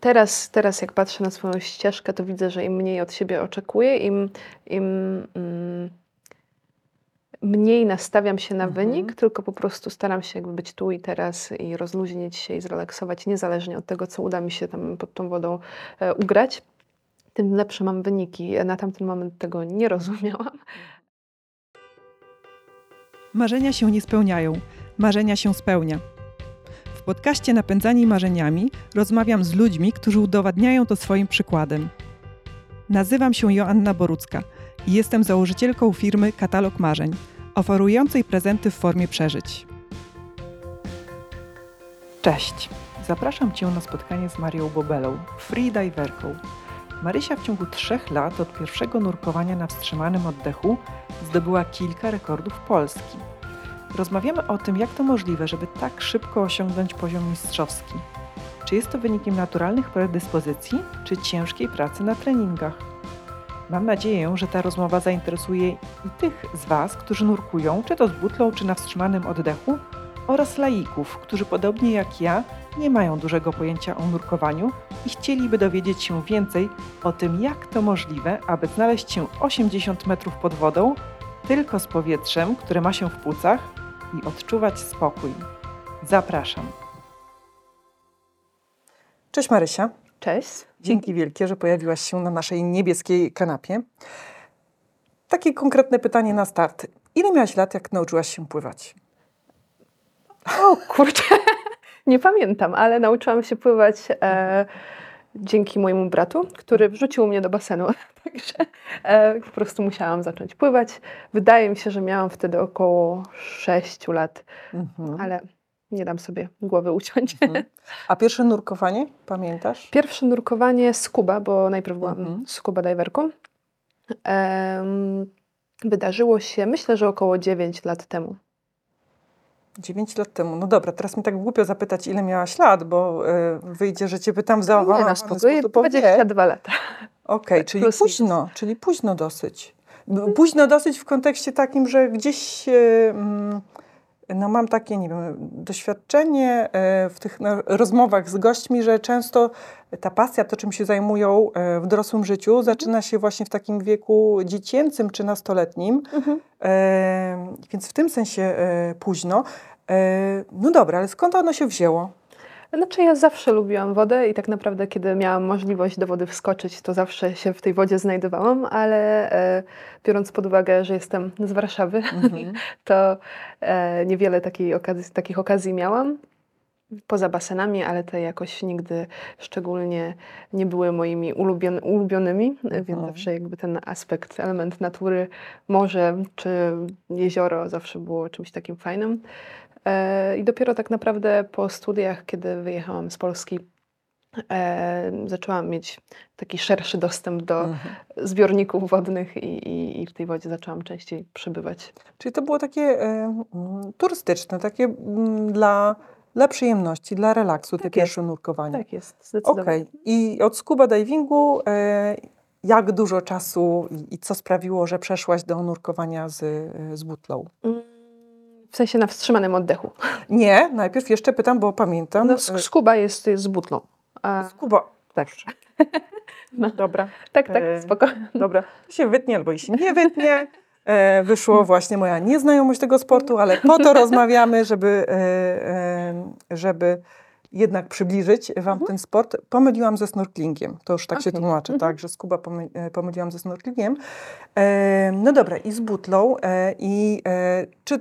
Teraz, teraz jak patrzę na swoją ścieżkę, to widzę, że im mniej od siebie oczekuję, im, im mm, mniej nastawiam się na Mhm. wynik, tylko po prostu staram się jakby być tu i teraz i rozluźnić się i zrelaksować, niezależnie od tego, co uda mi się tam pod tą wodą e, ugrać, tym lepsze mam wyniki. Na tamten moment tego nie rozumiałam. Marzenia się nie spełniają, marzenia się spełnia. W podcaście Napędzani Marzeniami rozmawiam z ludźmi, którzy udowadniają to swoim przykładem. Nazywam się Joanna Borucka i jestem założycielką firmy Katalog Marzeń, oferującej prezenty w formie przeżyć. Cześć! Zapraszam Cię na spotkanie z Marią Bobelą, freediverką. Marysia w ciągu trzech lat od pierwszego nurkowania na wstrzymanym oddechu zdobyła kilka rekordów Polski. Rozmawiamy o tym, jak to możliwe, żeby tak szybko osiągnąć poziom mistrzowski. Czy jest to wynikiem naturalnych predyspozycji, czy ciężkiej pracy na treningach? Mam nadzieję, że ta rozmowa zainteresuje i tych z Was, którzy nurkują, czy to z butlą, czy na wstrzymanym oddechu, oraz laików, którzy podobnie jak ja nie mają dużego pojęcia o nurkowaniu i chcieliby dowiedzieć się więcej o tym, jak to możliwe, aby znaleźć się 80 metrów pod wodą tylko z powietrzem, które ma się w płucach i odczuwać spokój. Zapraszam. Cześć Marysia. Cześć. Dzięki wielkie, że pojawiłaś się na naszej niebieskiej kanapie. Takie konkretne pytanie na start. Ile miałaś lat, jak nauczyłaś się pływać? O kurczę, nie pamiętam, ale nauczyłam się pływać e, dzięki mojemu bratu, który wrzucił mnie do basenu. Także e, po prostu musiałam zacząć pływać. Wydaje mi się, że miałam wtedy około 6 lat, Mhm. ale nie dam sobie głowy uciąć. Mhm. A pierwsze nurkowanie, pamiętasz? Pierwsze nurkowanie scuba, bo najpierw byłam Mhm. scuba diverką, em, wydarzyło się myślę, że około 9 lat temu. 9 lat temu. No dobra, teraz mi tak głupio zapytać, ile miałaś lat, bo y, wyjdzie, że cię pytam w Nie na spokojnie, sposób o wiek. 22 lata. Okej, czyli plus późno, czyli późno dosyć. Późno dosyć w kontekście takim, że gdzieś e, mm, no mam takie, nie wiem, doświadczenie e, w tych no, rozmowach z gośćmi, że często ta pasja, to czym się zajmują e, w dorosłym życiu, zaczyna się właśnie w takim wieku dziecięcym czy nastoletnim, Mhm. e, więc w tym sensie późno. E, no dobra, ale skąd ono się wzięło? Znaczy ja zawsze lubiłam wodę i tak naprawdę kiedy miałam możliwość do wody wskoczyć, to zawsze się w tej wodzie znajdowałam, ale e, biorąc pod uwagę, że jestem z Warszawy, Mhm. to e, niewiele takiej okazji, takich okazji miałam. Poza basenami, ale te jakoś nigdy szczególnie nie były moimi ulubion, ulubionymi, więc Mhm. zawsze jakby ten aspekt, element natury, morze czy jezioro zawsze było czymś takim fajnym. E, I dopiero tak naprawdę po studiach, kiedy wyjechałam z Polski, e, zaczęłam mieć taki szerszy dostęp do Mhm. zbiorników wodnych i, i, i w tej wodzie zaczęłam częściej przebywać. Czyli to było takie e, turystyczne, takie dla, dla przyjemności, dla relaksu, te Tak pierwsze nurkowanie. Tak jest, zdecydowanie. Okej. I od scuba divingu e, jak dużo czasu i, i co sprawiło, że przeszłaś do nurkowania z, z butlą? Mm, W sensie na wstrzymanym oddechu. Nie, najpierw jeszcze pytam, bo pamiętam. No, e, sk- skuba jest, jest z butlą. A, Scuba. tak. No. Dobra, tak, tak, E, spoko. dobra. To się wytnie albo i się nie wytnie. E, wyszło właśnie moja nieznajomość tego sportu, ale po to rozmawiamy, żeby, żeby jednak przybliżyć Wam Mhm. ten sport. Pomyliłam ze snorklingiem. To już tak się Okej. tłumaczy, Mhm. tak, że skuba pomy, pomyliłam ze snorklingiem. E, no dobra, i z butlą. E, I e, czy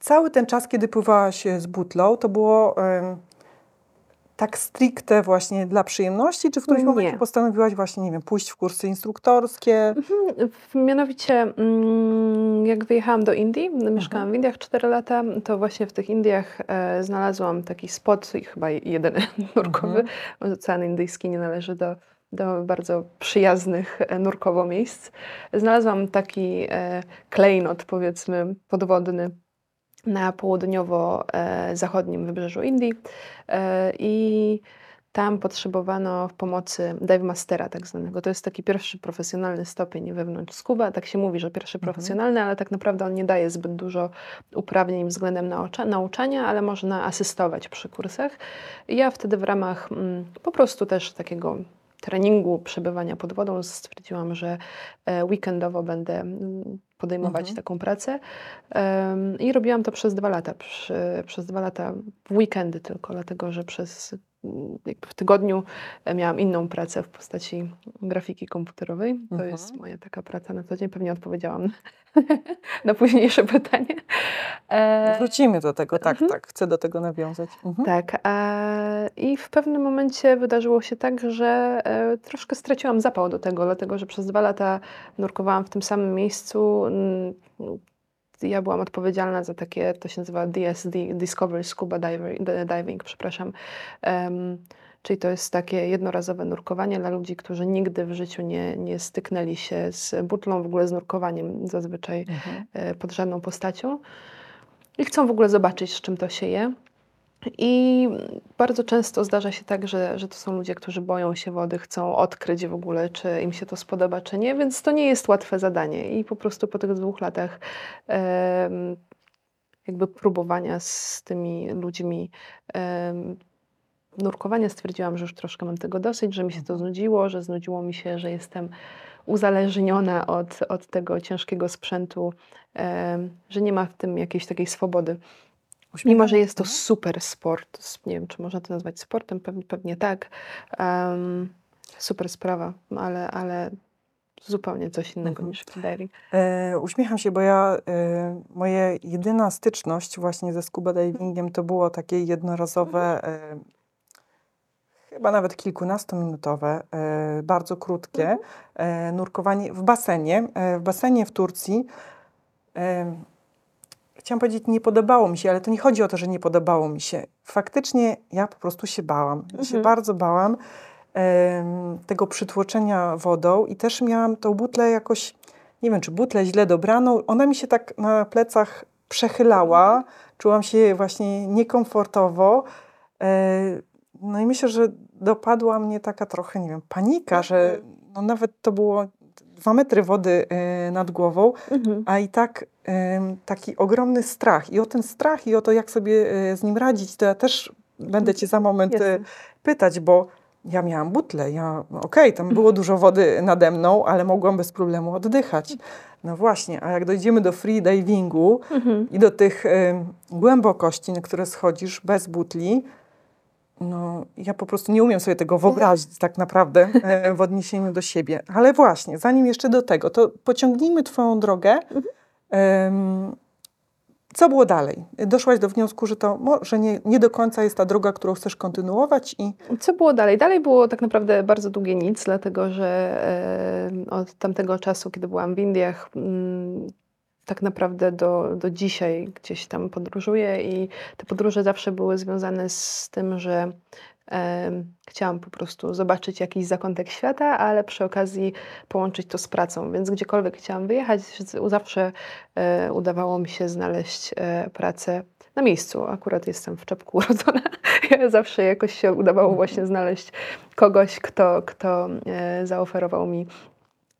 cały ten czas, kiedy pływałaś z butlą, to było tak stricte właśnie dla przyjemności, czy w którymś Nie. momencie postanowiłaś właśnie, nie wiem, pójść w kursy instruktorskie? Mhm, Mianowicie, mm, jak wyjechałam do Indii, mieszkałam w Indiach 4 lata, to właśnie w tych Indiach e, znalazłam taki spot, i chyba jedyny nurkowy. Ocean Indyjski nie należy do, do bardzo przyjaznych e, nurkowo miejsc. Znalazłam taki e, klejnot, powiedzmy, podwodny na południowo-zachodnim wybrzeżu Indii. E, I tam potrzebowano pomocy dive mastera tak zwanego. To jest taki pierwszy profesjonalny stopień wewnątrz scuba. Tak się mówi, że pierwszy Mhm. profesjonalny, ale tak naprawdę on nie daje zbyt dużo uprawnień względem naucza, nauczania, ale można asystować przy kursach. I ja wtedy w ramach mm, po prostu też takiego treningu przebywania pod wodą stwierdziłam, że e, weekendowo będę mm, podejmować Mhm. taką pracę. Em, I robiłam to przez dwa lata. Przez dwa lata w weekendy tylko, dlatego że przez w tygodniu e, miałam inną pracę w postaci grafiki komputerowej. To Mhm. jest moja taka praca na co dzień. Pewnie odpowiedziałam na późniejsze pytanie. E, Wrócimy do tego, tak, Mhm. tak. Chcę do tego nawiązać. Mhm. tak. E, I w pewnym momencie wydarzyło się tak, że troszkę straciłam zapał do tego, dlatego że przez dwa lata nurkowałam w tym samym miejscu. Ja byłam odpowiedzialna za takie, to się nazywa DSD, Discovery Scuba Diving, przepraszam. Em, czyli to jest takie jednorazowe nurkowanie dla ludzi, którzy nigdy w życiu nie, nie styknęli się z butlą, w ogóle z nurkowaniem zazwyczaj Mhm. e, pod żadną postacią i chcą w ogóle zobaczyć, z czym to się je. I bardzo często zdarza się tak, że, że to są ludzie, którzy boją się wody, chcą odkryć w ogóle, czy im się to spodoba, czy nie, więc to nie jest łatwe zadanie. I po prostu po tych dwóch latach jakby próbowania z tymi ludźmi nurkowania stwierdziłam, że już troszkę mam tego dosyć, że mi się to znudziło, że znudziło mi się, że jestem uzależniona od, od tego ciężkiego sprzętu, że nie ma w tym jakiejś takiej swobody. Mimo, że jest to Mhm. super sport, nie wiem, czy można to nazwać sportem, pewnie, pewnie tak. em, super sprawa, ale, ale zupełnie coś innego Mhm. niż freediving. E, uśmiecham się, bo ja, e, moja jedyna styczność właśnie ze scuba divingiem to było takie jednorazowe, e, chyba nawet kilkunastominutowe, e, bardzo krótkie e, nurkowanie w basenie, e, w basenie w Turcji. Chciałam powiedzieć, nie podobało mi się, ale to nie chodzi o to, że nie podobało mi się. Faktycznie ja po prostu się bałam. Ja się Mhm. bardzo bałam tego przytłoczenia wodą i też miałam tą butlę jakoś, nie wiem, czy butlę źle dobraną. Ona mi się tak na plecach przechylała. Czułam się właśnie niekomfortowo. E, No i myślę, że dopadła mnie taka trochę, nie wiem, panika, że no nawet to było dwa metry wody e, nad głową, Mhm. a i tak em, taki ogromny strach. I o ten strach i o to, jak sobie e, z nim radzić, to ja też będę Cię za moment Jasne. pytać, bo ja miałam butlę, ja, okej, tam było dużo wody nade mną, ale mogłam bez problemu oddychać. No właśnie, a jak dojdziemy do freedivingu Mhm. i do tych em, głębokości, na które schodzisz bez butli, no ja po prostu nie umiem sobie tego wyobrazić tak naprawdę e, w odniesieniu do siebie. Ale właśnie, zanim jeszcze do tego, to pociągnijmy Twoją drogę. Em, co było dalej? Doszłaś do wniosku, że to może nie, nie do końca jest ta droga, którą chcesz kontynuować i Co było dalej? Dalej było tak naprawdę bardzo długie nic, dlatego że od tamtego czasu, kiedy byłam w Indiach, mm, tak naprawdę do, do dzisiaj gdzieś tam podróżuję i te podróże zawsze były związane z tym, że chciałam po prostu zobaczyć jakiś zakątek świata, ale przy okazji połączyć to z pracą, więc gdziekolwiek chciałam wyjechać, zawsze e, udawało mi się znaleźć e, pracę na miejscu. Akurat jestem w czepku urodzona. Ja zawsze jakoś się udawało właśnie znaleźć kogoś, kto, kto e, zaoferował mi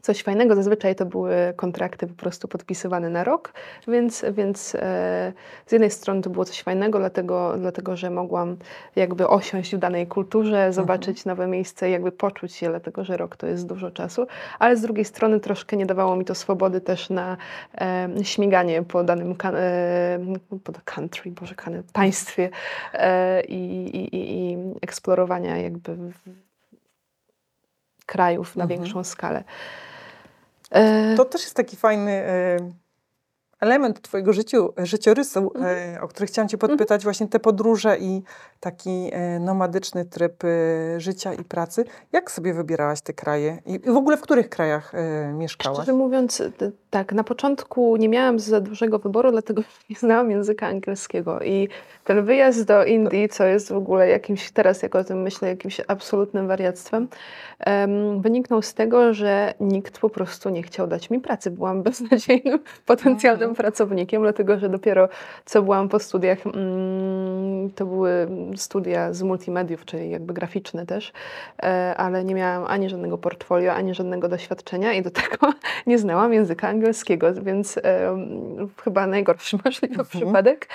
coś fajnego. Zazwyczaj to były kontrakty po prostu podpisywane na rok, więc, więc e, z jednej strony to było coś fajnego, dlatego, dlatego że mogłam jakby osiąść w danej kulturze, zobaczyć nowe miejsce, jakby poczuć je, dlatego że rok to jest dużo czasu, ale z drugiej strony troszkę nie dawało mi to swobody też na e, śmiganie po danym kan- e, po country, boże, kan- państwie e, i, i, i, i eksplorowania jakby w- krajów na Mhm. większą skalę. E, To też jest taki fajny e, element Twojego życiu, życiorysu, Mhm. e, o który chciałam Cię podpytać, właśnie te podróże i taki nomadyczny tryb życia i pracy. Jak sobie wybierałaś te kraje? I w ogóle w których krajach mieszkałaś? Szczerze mówiąc, Tak, na początku nie miałam za dużego wyboru, dlatego nie znałam języka angielskiego. I ten wyjazd do Indii, co jest w ogóle jakimś, teraz jak o tym myślę, jakimś absolutnym wariactwem, em, wyniknął z tego, że nikt po prostu nie chciał dać mi pracy. Byłam beznadziejnym potencjalnym Mhm. pracownikiem, dlatego że dopiero co byłam po studiach, mm, to były studia z multimediów, czyli jakby graficzne też, e, ale nie miałam ani żadnego portfolio, ani żadnego doświadczenia i do tego nie znałam języka angielskiego, więc em, chyba najgorszy możliwy Mhm. przypadek.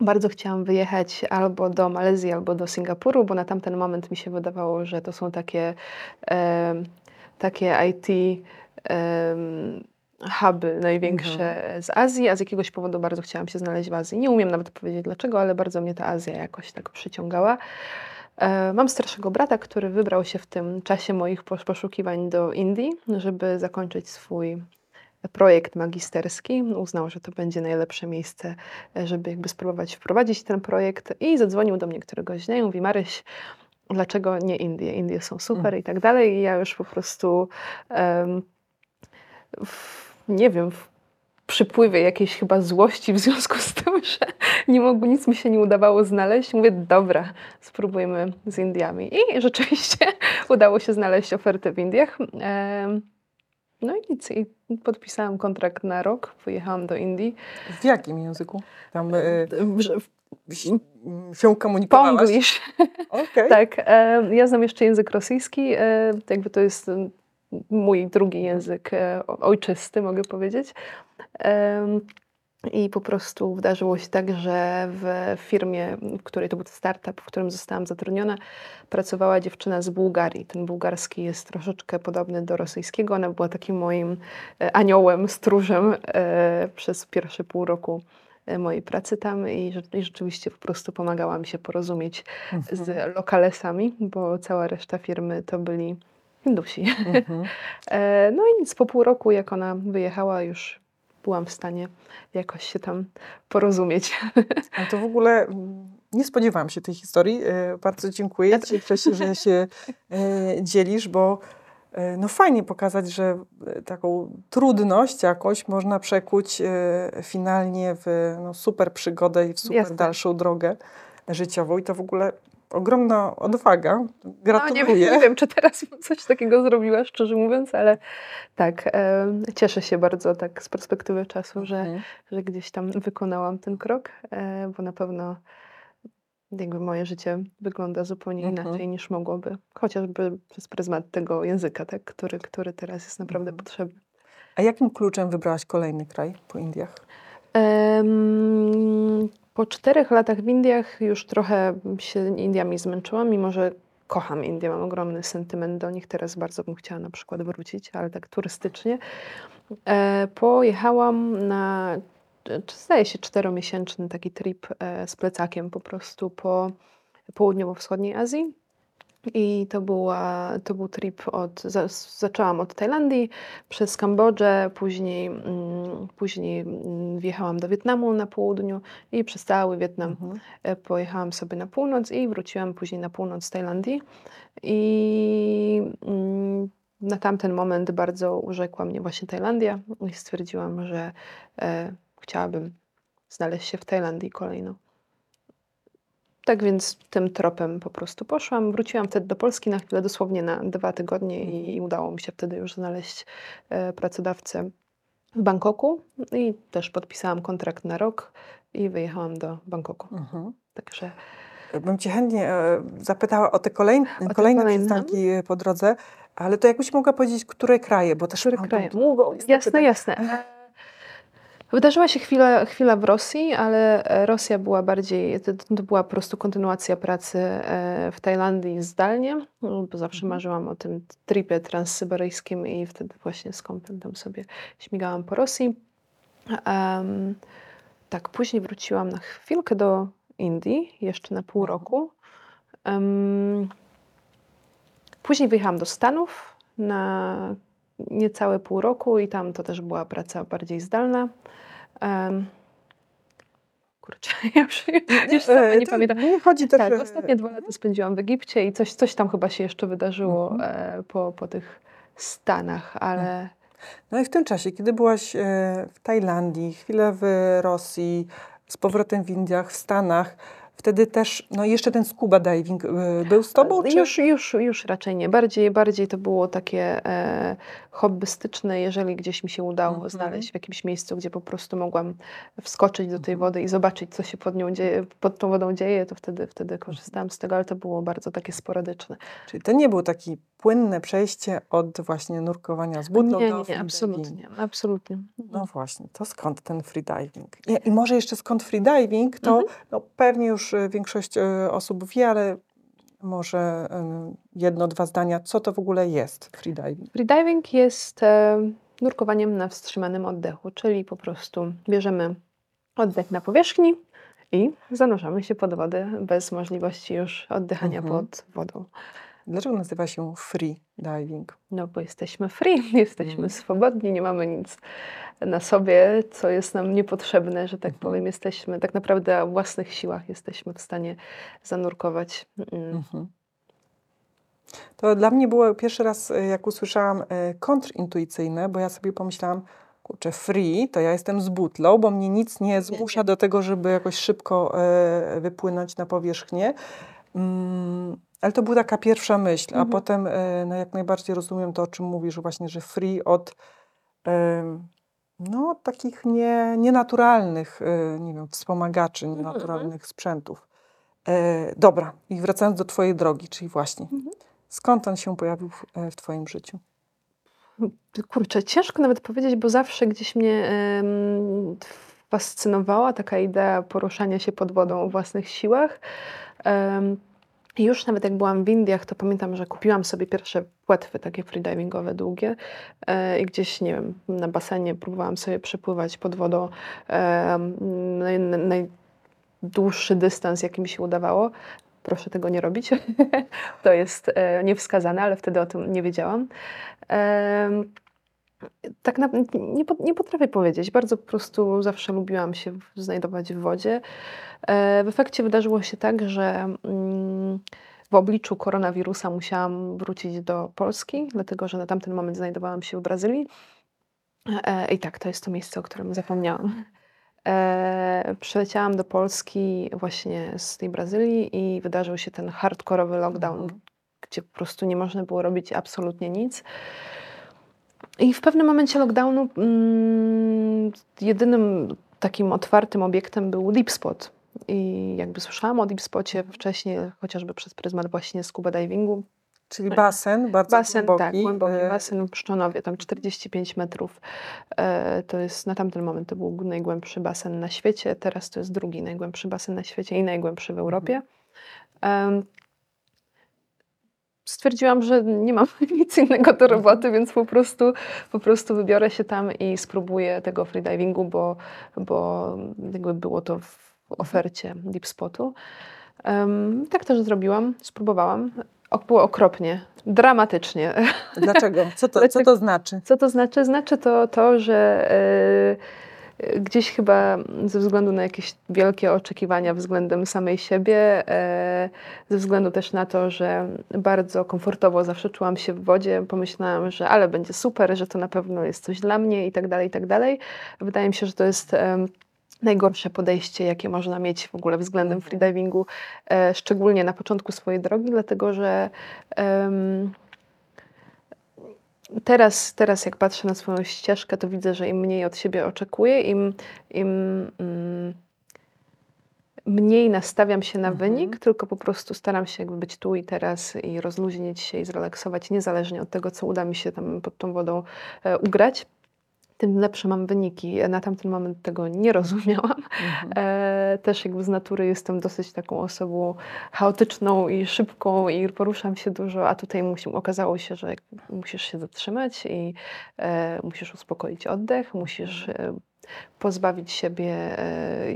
Bardzo chciałam wyjechać albo do Malezji, albo do Singapuru, bo na tamten moment mi się wydawało, że to są takie, em, takie IT em, huby największe z Azji, a z jakiegoś powodu bardzo chciałam się znaleźć w Azji. Nie umiem nawet powiedzieć dlaczego, ale bardzo mnie ta Azja jakoś tak przyciągała. E, Mam starszego brata, który wybrał się w tym czasie moich posz- poszukiwań do Indii, żeby zakończyć swój projekt magisterski. Uznał, że to będzie najlepsze miejsce, e, żeby jakby spróbować wprowadzić ten projekt i zadzwonił do mnie któregoś dnia i mówi Maryś, dlaczego nie Indie? Indie są super Mhm. i tak dalej. I ja już po prostu em, w, nie wiem, w przypływie jakiejś chyba złości w związku z tym, że nie mogło, nic mi się nie udawało znaleźć. Mówię, dobra, spróbujmy z Indiami. I rzeczywiście udało się znaleźć ofertę w Indiach. No i nic, i podpisałam kontrakt na rok, wyjechałam do Indii. W jakim języku tam y, się- komunikowałaś? Ponglish, Okej. tak. Ja znam jeszcze język rosyjski, e, jakby to jest mój drugi język e, ojczysty, mogę powiedzieć. I po prostu wydarzyło się tak, że w firmie, w której to był startup, w którym zostałam zatrudniona, pracowała dziewczyna z Bułgarii. Ten bułgarski jest troszeczkę podobny do rosyjskiego. Ona była takim moim e, aniołem, stróżem e, przez pierwsze pół roku mojej pracy tam i rzeczywiście po prostu pomagała mi się porozumieć Mhm. z lokalesami, bo cała reszta firmy to byli Hindusi. Mhm. E, No i nic, po pół roku, jak ona wyjechała, już byłam w stanie jakoś się tam porozumieć. Ale to w ogóle nie spodziewałam się tej historii. E, Bardzo dziękuję. Cieszę się, że się e, dzielisz, bo no fajnie pokazać, że taką trudność jakąś można przekuć finalnie w no, super przygodę i w super Jasne. dalszą drogę życiową. I to w ogóle ogromna odwaga. No, nie, Gratuluję. wiem, nie wiem, czy teraz coś takiego zrobiła, szczerze mówiąc, ale tak, e, cieszę się bardzo tak z perspektywy czasu, że, Mhm. że gdzieś tam wykonałam ten krok, e, bo na pewno jakby moje życie wygląda zupełnie Mhm. inaczej niż mogłoby, chociażby przez pryzmat tego języka, tak, który, który teraz jest naprawdę Mhm. potrzebny. A jakim kluczem wybrałaś kolejny kraj po Indiach? Em, Po czterech latach w Indiach już trochę się Indiami zmęczyłam, mimo że kocham Indie, mam ogromny sentyment do nich. Teraz bardzo bym chciała na przykład wrócić, ale tak turystycznie. E, Pojechałam na, zdaje się, czteromiesięczny taki trip e, z plecakiem po prostu po południowo-wschodniej Azji. I to, była, to był trip od, za, zaczęłam od Tajlandii, przez Kambodżę, później, mm, później mm, wjechałam do Wietnamu na południu i przez cały Wietnam Mhm. e, pojechałam sobie na północ i wróciłam później na północ Tajlandii. I mm, na tamten moment bardzo urzekła mnie właśnie Tajlandia i stwierdziłam, że e, chciałabym znaleźć się w Tajlandii kolejno. Tak więc tym tropem po prostu poszłam. Wróciłam wtedy do Polski na chwilę, dosłownie na dwa tygodnie i, i udało mi się wtedy już znaleźć e, pracodawcę w Bangkoku i też podpisałam kontrakt na rok i wyjechałam do Bangkoku. Mhm. Także Bym Cię chętnie e, zapytała o te kolejne, te kolejne przystanki e, po drodze, ale to jakbyś mogła powiedzieć, które kraje, bo też Które mam kraje? długą Jasne, pytań. jasne. Wydarzyła się chwila, chwila w Rosji, ale e, Rosja była bardziej, to, to była po prostu kontynuacja pracy e, w Tajlandii zdalnie, no, bo zawsze Mhm. marzyłam o tym tripie transsyberyjskim i wtedy właśnie z tam sobie śmigałam po Rosji. Em, tak, później wróciłam na chwilkę do Indii, jeszcze na pół roku. Em, później wyjechałam do Stanów na niecałe pół roku i tam to też była praca bardziej zdalna. Um, kurczę, ja już, już sama nie to pamiętam. Nie chodzi też... Tak, e, ostatnie dwa lata spędziłam w Egipcie i coś, coś tam chyba się jeszcze wydarzyło Mhm. e, po, po tych Stanach, ale No i w tym czasie, kiedy byłaś e, w Tajlandii, chwilę w Rosji, z powrotem w Indiach, w Stanach, Wtedy też, no jeszcze ten scuba diving był z tobą? Czy? Już, już, już raczej nie. Bardziej, bardziej to było takie e, hobbystyczne, jeżeli gdzieś mi się udało mhm. znaleźć w jakimś miejscu, gdzie po prostu mogłam wskoczyć do tej mhm. wody i zobaczyć, co się pod nią dzieje, pod tą wodą dzieje, to wtedy, wtedy korzystałam z tego, ale to było bardzo takie sporadyczne. Czyli to nie był taki płynne przejście od właśnie nurkowania z butlą nie, nie, nie, absolutnie, absolutnie. No właśnie, to skąd ten freediving? I, I może jeszcze skąd freediving, to mhm. no, pewnie już y, większość y, osób wie, ale może jedno, dwa zdania, co to w ogóle jest freediving? Freediving jest e, nurkowaniem na wstrzymanym oddechu, czyli po prostu bierzemy oddech na powierzchni i zanurzamy się pod wodę bez możliwości już oddychania mhm. pod wodą. Dlaczego nazywa się free diving? No bo jesteśmy free, jesteśmy mm. swobodni, nie mamy nic na sobie, co jest nam niepotrzebne, że tak mhm. powiem. Jesteśmy tak naprawdę o własnych siłach jesteśmy w stanie zanurkować. Mm. Mhm. To dla mnie było pierwszy raz, e, jak usłyszałam e, kontrintuicyjne, bo ja sobie pomyślałam, kurczę, free, to ja jestem z butlą, bo mnie nic nie zmusza do tego, żeby jakoś szybko e, wypłynąć na powierzchnię. Mm, ale to była taka pierwsza myśl, a mhm. potem e, no, jak najbardziej rozumiem to, o czym mówisz, właśnie, że free od no, takich nie, nienaturalnych, e, nie wiem, wspomagaczy, mhm. nienaturalnych sprzętów. E, dobra, i wracając do Twojej drogi, czyli właśnie, mhm. skąd on się pojawił w, w Twoim życiu? Kurczę, ciężko nawet powiedzieć, bo zawsze gdzieś mnie fascynowała taka idea poruszania się pod wodą o własnych siłach. I już nawet jak byłam w Indiach, to pamiętam, że kupiłam sobie pierwsze płetwy takie freedivingowe, długie e, i gdzieś, nie wiem, na basenie próbowałam sobie przepływać pod wodą e, naj, najdłuższy dystans, jaki mi się udawało. Proszę tego nie robić. to jest e, niewskazane, ale wtedy o tym nie wiedziałam. Tak na, nie, nie potrafię powiedzieć. Bardzo po prostu zawsze lubiłam się znajdować w wodzie. E, w efekcie wydarzyło się tak, że mm, w obliczu koronawirusa musiałam wrócić do Polski, dlatego że na tamten moment znajdowałam się w Brazylii. E, I tak, to jest to miejsce, o którym zapomniałam. E, przyleciałam do Polski właśnie z tej Brazylii i wydarzył się ten hardkorowy lockdown, mhm. gdzie po prostu nie można było robić absolutnie nic. I w pewnym momencie lockdownu mm, jedynym takim otwartym obiektem był Deep Spot. I jakby słyszałam o Deep Spocie wcześniej, chociażby przez pryzmat właśnie scuba divingu. Czyli basen, bardzo basen, głęboki. Tak, głęboki e, basen w Pszczonowie, tam 45 metrów. E, to jest, na tamten moment to był najgłębszy basen na świecie, teraz to jest drugi najgłębszy basen na świecie i najgłębszy w Europie stwierdziłam, że nie mam nic innego do roboty, mhm. więc po prostu, po prostu wybiorę się tam i spróbuję tego freedivingu, bo, bo jakby było to w ofercie Deep Spotu. Um, tak też zrobiłam, spróbowałam. Było okropnie, dramatycznie. Dlaczego? Co to, co to znaczy? Co to znaczy? Znaczy to, to że yy, gdzieś chyba ze względu na jakieś wielkie oczekiwania względem samej siebie, e, ze względu też na to, że bardzo komfortowo zawsze czułam się w wodzie, pomyślałam, że ale będzie super, że to na pewno jest coś dla mnie i tak dalej, i tak dalej. Wydaje mi się, że to jest najgorsze podejście, jakie można mieć w ogóle względem mhm. freedivingu, e, szczególnie na początku swojej drogi, dlatego że um, teraz, teraz jak patrzę na swoją ścieżkę, to widzę, że im mniej od siebie oczekuję, im, im mm, mniej nastawiam się na mhm. wynik, tylko po prostu staram się jakby być tu i teraz i rozluźnić się i zrelaksować, niezależnie od tego, co uda mi się tam pod tą wodą e, ugrać tym lepsze mam wyniki. Na tamten moment tego nie rozumiałam. Mhm. E, też jakby z natury jestem dosyć taką osobą chaotyczną i szybką i poruszam się dużo, a tutaj musi, okazało się, że musisz się zatrzymać i e, musisz uspokoić oddech, musisz e, pozbawić siebie e,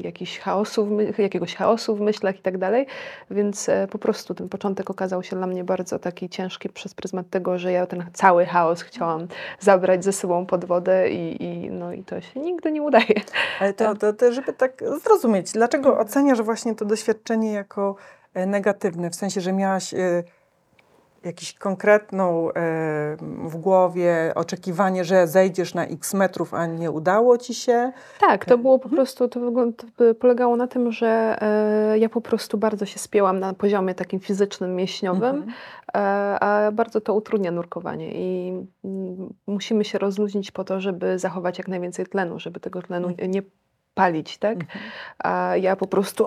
jakiegoś chaosu w myślach i tak dalej. Więc e, po prostu ten początek okazał się dla mnie bardzo taki ciężki przez pryzmat tego, że ja ten cały chaos chciałam zabrać ze sobą pod wodę i, i no i to się nigdy nie udaje. Ale to, to, to żeby tak zrozumieć, dlaczego oceniasz właśnie to doświadczenie jako e, negatywne, w sensie, że miałaś jakiś konkretną w głowie oczekiwanie, że zejdziesz na x metrów, a nie udało ci się? Tak, to było po prostu, to, polegało na tym, że e, ja po prostu bardzo się spięłam na poziomie takim fizycznym, mięśniowym, mhm. e, a bardzo to utrudnia nurkowanie i m, musimy się rozluźnić po to, żeby zachować jak najwięcej tlenu, żeby tego tlenu mhm. nie palić, tak? Mhm. A ja po prostu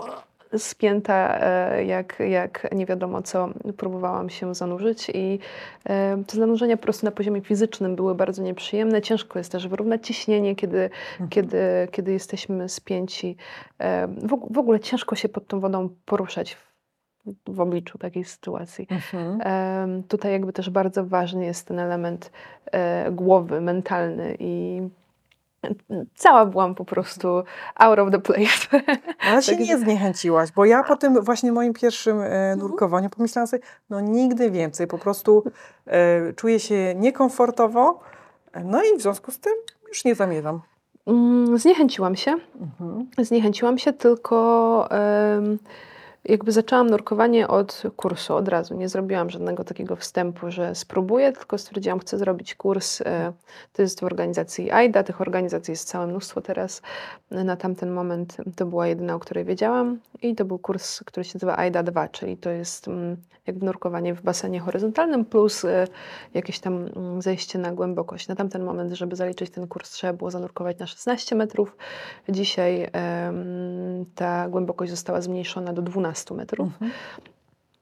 spięta, e, jak, jak nie wiadomo co, próbowałam się zanurzyć i e, te zanurzenia po prostu na poziomie fizycznym były bardzo nieprzyjemne. Ciężko jest też wyrównać ciśnienie, kiedy, mhm. kiedy, kiedy jesteśmy spięci. E, w, w ogóle ciężko się pod tą wodą poruszać w, obliczu takiej sytuacji. Mhm. Tutaj jakby też bardzo ważny jest ten element głowy, mentalny i cała byłam po prostu out of the place. Ale się nie zniechęciłaś, bo ja po tym właśnie moim pierwszym e, mhm. nurkowaniu pomyślałam sobie, no nigdy więcej, po prostu e, czuję się niekomfortowo, no i w związku z tym już nie zamierzam. Mm, zniechęciłam się. Mhm. Zniechęciłam się, tylko jakby zaczęłam nurkowanie od kursu od razu. Nie zrobiłam żadnego takiego wstępu, że spróbuję, tylko stwierdziłam, chcę zrobić kurs. E, to jest w organizacji AIDA. Tych organizacji jest całe mnóstwo teraz. Na tamten moment to była jedyna, o której wiedziałam. I to był kurs, który się nazywa AIDA 2, czyli to jest mm, jakby nurkowanie w basenie horyzontalnym plus e, jakieś tam mm, zejście na głębokość. Na tamten moment, żeby zaliczyć ten kurs, trzeba było zanurkować na 16 metrów. Dzisiaj ta głębokość została zmniejszona do 12 metrów. Mhm.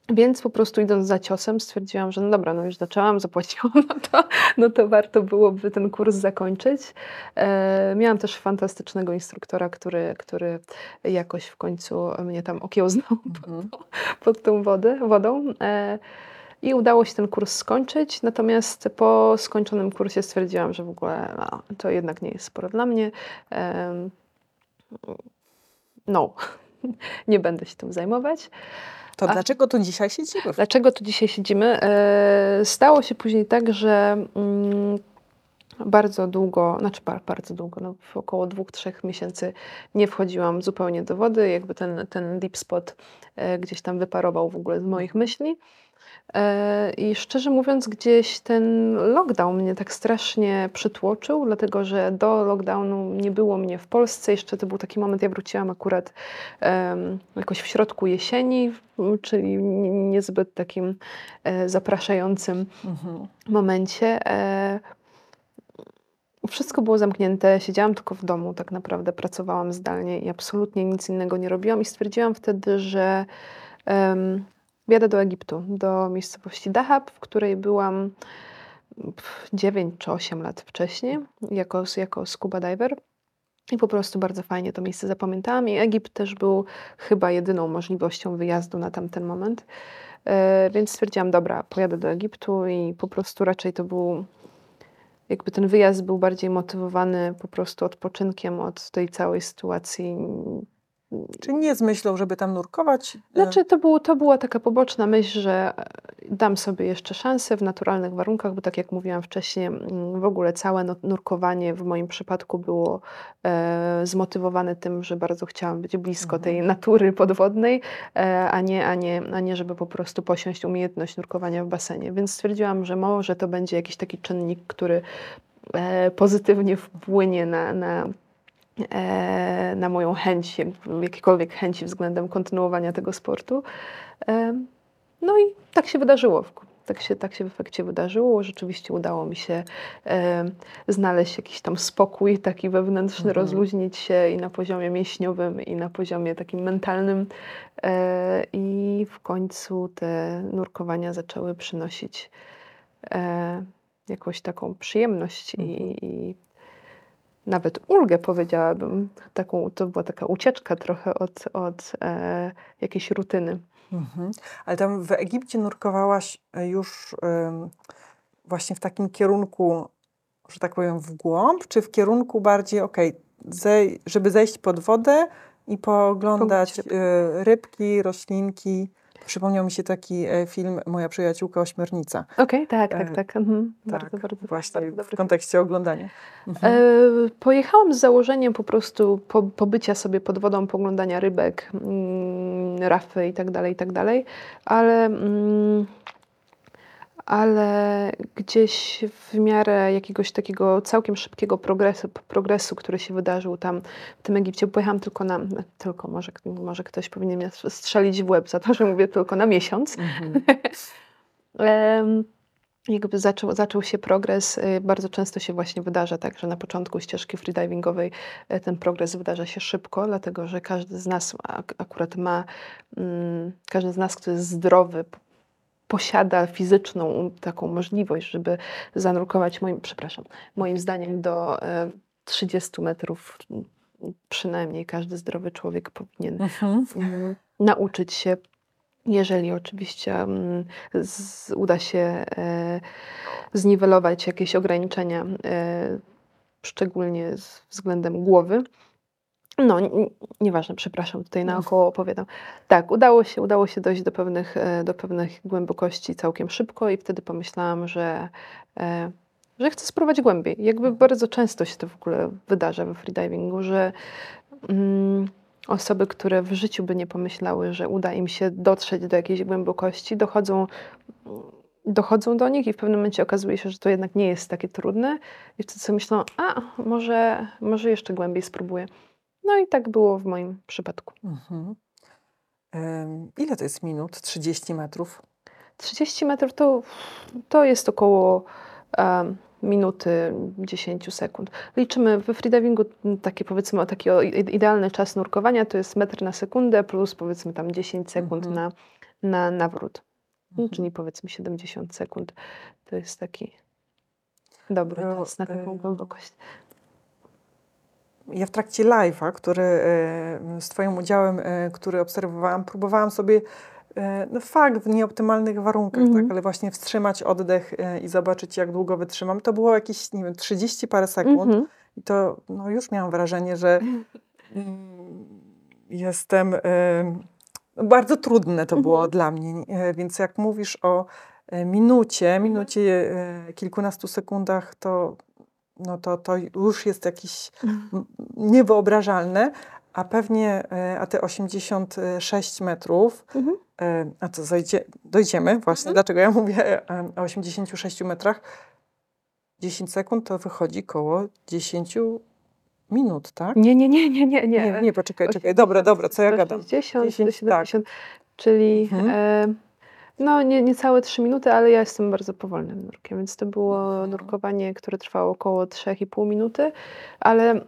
Więc po prostu idąc za ciosem stwierdziłam, że no dobra, no już zaczęłam, zapłaciłam, no to, no to warto byłoby ten kurs zakończyć. E, miałam też fantastycznego instruktora, który, który jakoś w końcu mnie tam okiełznał mhm. pod, pod tą wodę, wodą. E, i udało się ten kurs skończyć, natomiast po skończonym kursie stwierdziłam, że w ogóle no, to jednak nie jest sporo dla mnie. E, no, nie będę się tym zajmować. To A dlaczego tu dzisiaj siedzimy? Dlaczego tu dzisiaj siedzimy? E, stało się później tak, że mm, bardzo długo, znaczy bardzo długo, no około dwóch, trzech miesięcy nie wchodziłam zupełnie do wody. Jakby ten, ten deep spot e, gdzieś tam wyparował w ogóle z moich myśli. I szczerze mówiąc, gdzieś ten lockdown mnie tak strasznie przytłoczył, dlatego że do lockdownu nie było mnie w Polsce. Jeszcze to był taki moment, ja wróciłam akurat um, jakoś w środku jesieni, czyli niezbyt takim e, zapraszającym mhm. momencie. E, wszystko było zamknięte, siedziałam tylko w domu, tak naprawdę pracowałam zdalnie i absolutnie nic innego nie robiłam. I stwierdziłam wtedy, że um, Jadę do Egiptu, do miejscowości Dahab, w której byłam 9 czy 8 lat wcześniej, jako, jako scuba diver. I po prostu bardzo fajnie to miejsce zapamiętałam. I Egipt też był chyba jedyną możliwością wyjazdu na tamten moment. E, więc stwierdziłam, dobra, pojadę do Egiptu i po prostu raczej to był, jakby ten wyjazd był bardziej motywowany po prostu odpoczynkiem od tej całej sytuacji czy nie z myślą, żeby tam nurkować? Znaczy, to, było, to była taka poboczna myśl, że e, dam sobie jeszcze szansę w naturalnych warunkach, bo tak jak mówiłam wcześniej, mm, w ogóle całe nurkowanie w moim przypadku było e, zmotywowane tym, że bardzo chciałam być blisko mhm. tej natury podwodnej, e, a, nie, a, nie, a nie, żeby po prostu posiąść umiejętność nurkowania w basenie. Więc stwierdziłam, że może to będzie jakiś taki czynnik, który e, pozytywnie wpłynie na, na na moją chęć, jakiekolwiek chęci względem kontynuowania tego sportu. E, no i tak się wydarzyło. Tak się, tak się w efekcie wydarzyło. Rzeczywiście udało mi się e, znaleźć jakiś tam spokój taki wewnętrzny, mhm. rozluźnić się i na poziomie mięśniowym, i na poziomie takim mentalnym. E, I w końcu te nurkowania zaczęły przynosić e, jakąś taką przyjemność mhm. i, i nawet ulgę, powiedziałabym. Taką, to była taka ucieczka trochę od, od e, jakiejś rutyny. Mhm. Ale tam w Egipcie nurkowałaś e, już właśnie w takim kierunku, że tak powiem, w głąb, czy w kierunku bardziej, okej, okay, żeby zejść pod wodę i pooglądać. Y, rybki, roślinki? Przypomniał mi się taki e, film Moja przyjaciółka Ośmiornica. Okej, okay, tak, tak, tak. Mhm. tak. Bardzo, bardzo Właśnie bardzo w kontekście oglądania. Mhm. E, pojechałam z założeniem po prostu po, pobycia sobie pod wodą, poglądania rybek, mm, rafy i tak dalej, i tak dalej, ale... Mm, ale gdzieś w miarę jakiegoś takiego całkiem szybkiego progresu, progresu który się wydarzył tam w tym Egipcie, pojechałam tylko na, tylko może, może ktoś powinien mnie strzelić w łeb za to, że mówię tylko na miesiąc. Mhm. jakby zaczął, zaczął się progres, y, bardzo często się właśnie wydarza tak, że na początku ścieżki freedivingowej y, ten progres wydarza się szybko, dlatego że każdy z nas akurat ma, mm, każdy z nas, kto jest zdrowy, posiada fizyczną taką możliwość, żeby zanurkować moim, przepraszam, moim zdaniem do 30 e, metrów przynajmniej każdy zdrowy człowiek powinien mhm. Mm, nauczyć się, jeżeli oczywiście mm, z, uda się e, zniwelować jakieś ograniczenia, e, szczególnie względem głowy. No, nieważne, przepraszam, tutaj naokoło opowiadam. Tak, udało się, udało się dojść do pewnych, e, do pewnych głębokości całkiem szybko i wtedy pomyślałam, że, e, że chcę spróbować głębiej. Jakby bardzo często się to w ogóle wydarza we freedivingu, że mm, osoby, które w życiu by nie pomyślały, że uda im się dotrzeć do jakiejś głębokości, dochodzą, dochodzą do nich i w pewnym momencie okazuje się, że to jednak nie jest takie trudne i wtedy sobie myślą, a może, może jeszcze głębiej spróbuję. No i tak było w moim przypadku. Mhm. ile to jest minut? 30 metrów? 30 metrów to, to jest około minuty 10 sekund. Liczymy we freedivingu taki powiedzmy taki idealny czas nurkowania to jest metr na sekundę plus powiedzmy tam 10 sekund mhm. na, na nawrót. Mhm. Czyli powiedzmy 70 sekund. To jest taki dobry no, czas na taką głębokość ja w trakcie live'a, który e, z Twoim udziałem, e, który obserwowałam, próbowałam sobie e, no fakt w nieoptymalnych warunkach, mm -hmm. tak, mhm. ale właśnie wstrzymać oddech i zobaczyć, jak długo wytrzymam. To było jakieś, nie wiem, 30 parę sekund mm -hmm. i to no, już miałam wrażenie, że mm, jestem, bardzo trudne to było mm -hmm. dla mnie, więc jak mówisz o minucie, minucie, kilkunastu sekundach, to no to, to już jest jakieś mhm. niewyobrażalne, a pewnie, e, a te 86 metrów, mhm. E, a to zajdzie, dojdziemy właśnie, mhm. dlaczego ja mówię e, o 86 metrach, 10 sekund to wychodzi koło 10 minut, tak? Nie, nie, nie, nie, nie. Nie, nie, poczekaj, czekaj. Dobra, dobra, co ja gadam? 10, 10 70, tak. czyli... Mhm. E, no, nie, niecałe 3 minuty, ale ja jestem bardzo powolnym nurkiem, więc to było mhm. nurkowanie, które trwało około 3,5 minuty, ale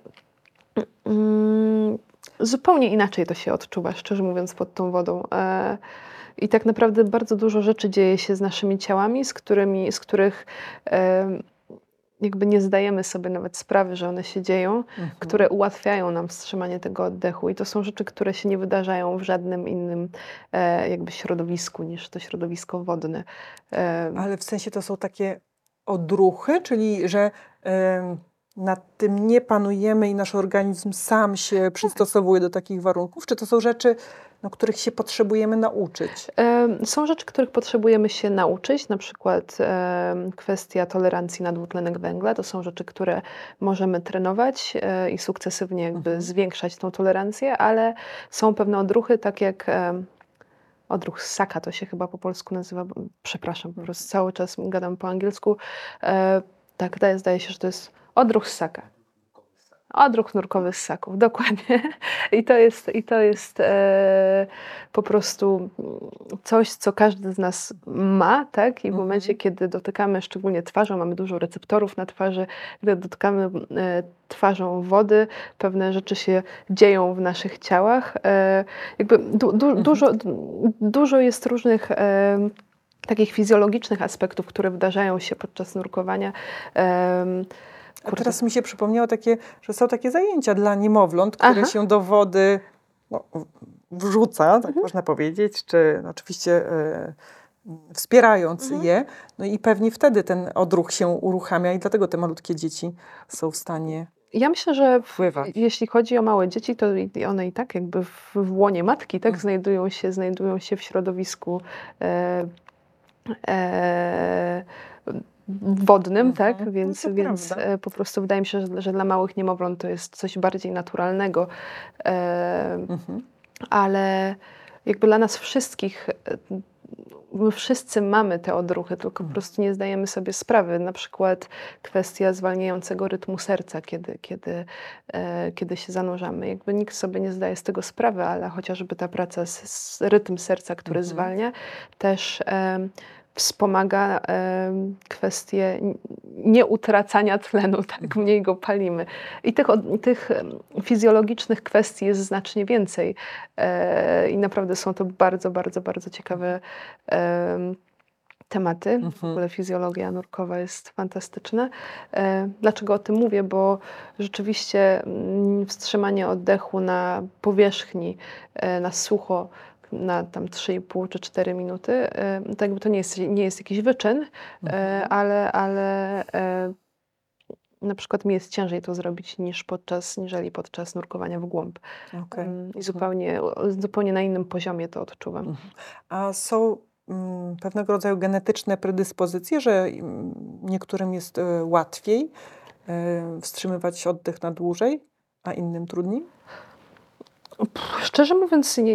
mm, zupełnie inaczej to się odczuwa, szczerze mówiąc, pod tą wodą. E, I tak naprawdę bardzo dużo rzeczy dzieje się z naszymi ciałami, z, którymi, z których e, jakby nie zdajemy sobie nawet sprawy, że one się dzieją, mhm. które ułatwiają nam wstrzymanie tego oddechu. I to są rzeczy, które się nie wydarzają w żadnym innym e, jakby środowisku niż to środowisko wodne. E, Ale w sensie to są takie odruchy, czyli że e, nad tym nie panujemy i nasz organizm sam się przystosowuje do takich warunków? Czy to są rzeczy no, których się potrzebujemy nauczyć? Są rzeczy, których potrzebujemy się nauczyć, na przykład kwestia tolerancji na dwutlenek węgla. To są rzeczy, które możemy trenować e, i sukcesywnie jakby mhm. zwiększać tą tolerancję, ale są pewne odruchy, tak jak odruch Saka, to się chyba po polsku nazywa, przepraszam, po prostu cały czas gadam po angielsku. E, tak, zdaje się, że to jest odruch Saka. Odruch nurkowy ssaków, dokładnie. I to jest, i to jest e, po prostu coś, co każdy z nas ma, tak? I w momencie, mhm. kiedy dotykamy szczególnie twarzą, mamy dużo receptorów na twarzy, gdy dotykamy e, twarzą wody, pewne rzeczy się dzieją w naszych ciałach. E, jakby du, du, mhm. dużo, dużo jest różnych e, takich fizjologicznych aspektów, które wydarzają się podczas nurkowania. A teraz mi się przypomniało takie, że są takie zajęcia dla niemowląt, które Aha. się do wody no, wrzuca, tak mhm. można powiedzieć, czy no, oczywiście e, wspierając mhm. je. No i pewnie wtedy ten odruch się uruchamia i dlatego te malutkie dzieci są w stanie ja myślę, że w, jeśli chodzi o małe dzieci, to one i tak jakby w, w łonie matki tak mhm. znajdują, się, znajdują się w środowisku e, e, wodnym, mhm. tak? No więc, więc e, po prostu wydaje mi się, że, że, dla małych niemowląt to jest coś bardziej naturalnego. E, mhm. Ale jakby dla nas wszystkich e, my wszyscy mamy te odruchy, tylko po Mhm. prostu nie zdajemy sobie sprawy. Na przykład kwestia zwalniającego rytmu serca, kiedy, kiedy, e, kiedy się zanurzamy. Jakby nikt sobie nie zdaje z tego sprawy, ale chociażby ta praca z, z rytm serca, który Mhm. zwalnia, też em, wspomaga kwestię nieutracania tlenu, tak Mhm. mniej go palimy. I tych, tych fizjologicznych kwestii jest znacznie więcej. E, I naprawdę są to bardzo, bardzo, bardzo ciekawe em, tematy. W Mhm. ogóle fizjologia nurkowa jest fantastyczna. E, Dlaczego o tym mówię? Bo rzeczywiście mm, wstrzymanie oddechu na powierzchni, e, na sucho, na tam 3,5 czy 4 minuty, e, to jakby to nie jest, nie jest jakiś wyczyn, e, Mhm. ale, ale e, na przykład mi jest ciężej to zrobić niż podczas, niżeli podczas nurkowania w głąb. Mm, I zupełnie, zupełnie na innym poziomie to odczuwam. Mhm. A są mm, pewnego rodzaju genetyczne predyspozycje, że mm, niektórym jest łatwiej e, wstrzymywać oddech na dłużej, a innym trudniej? Szczerze mówiąc, nie,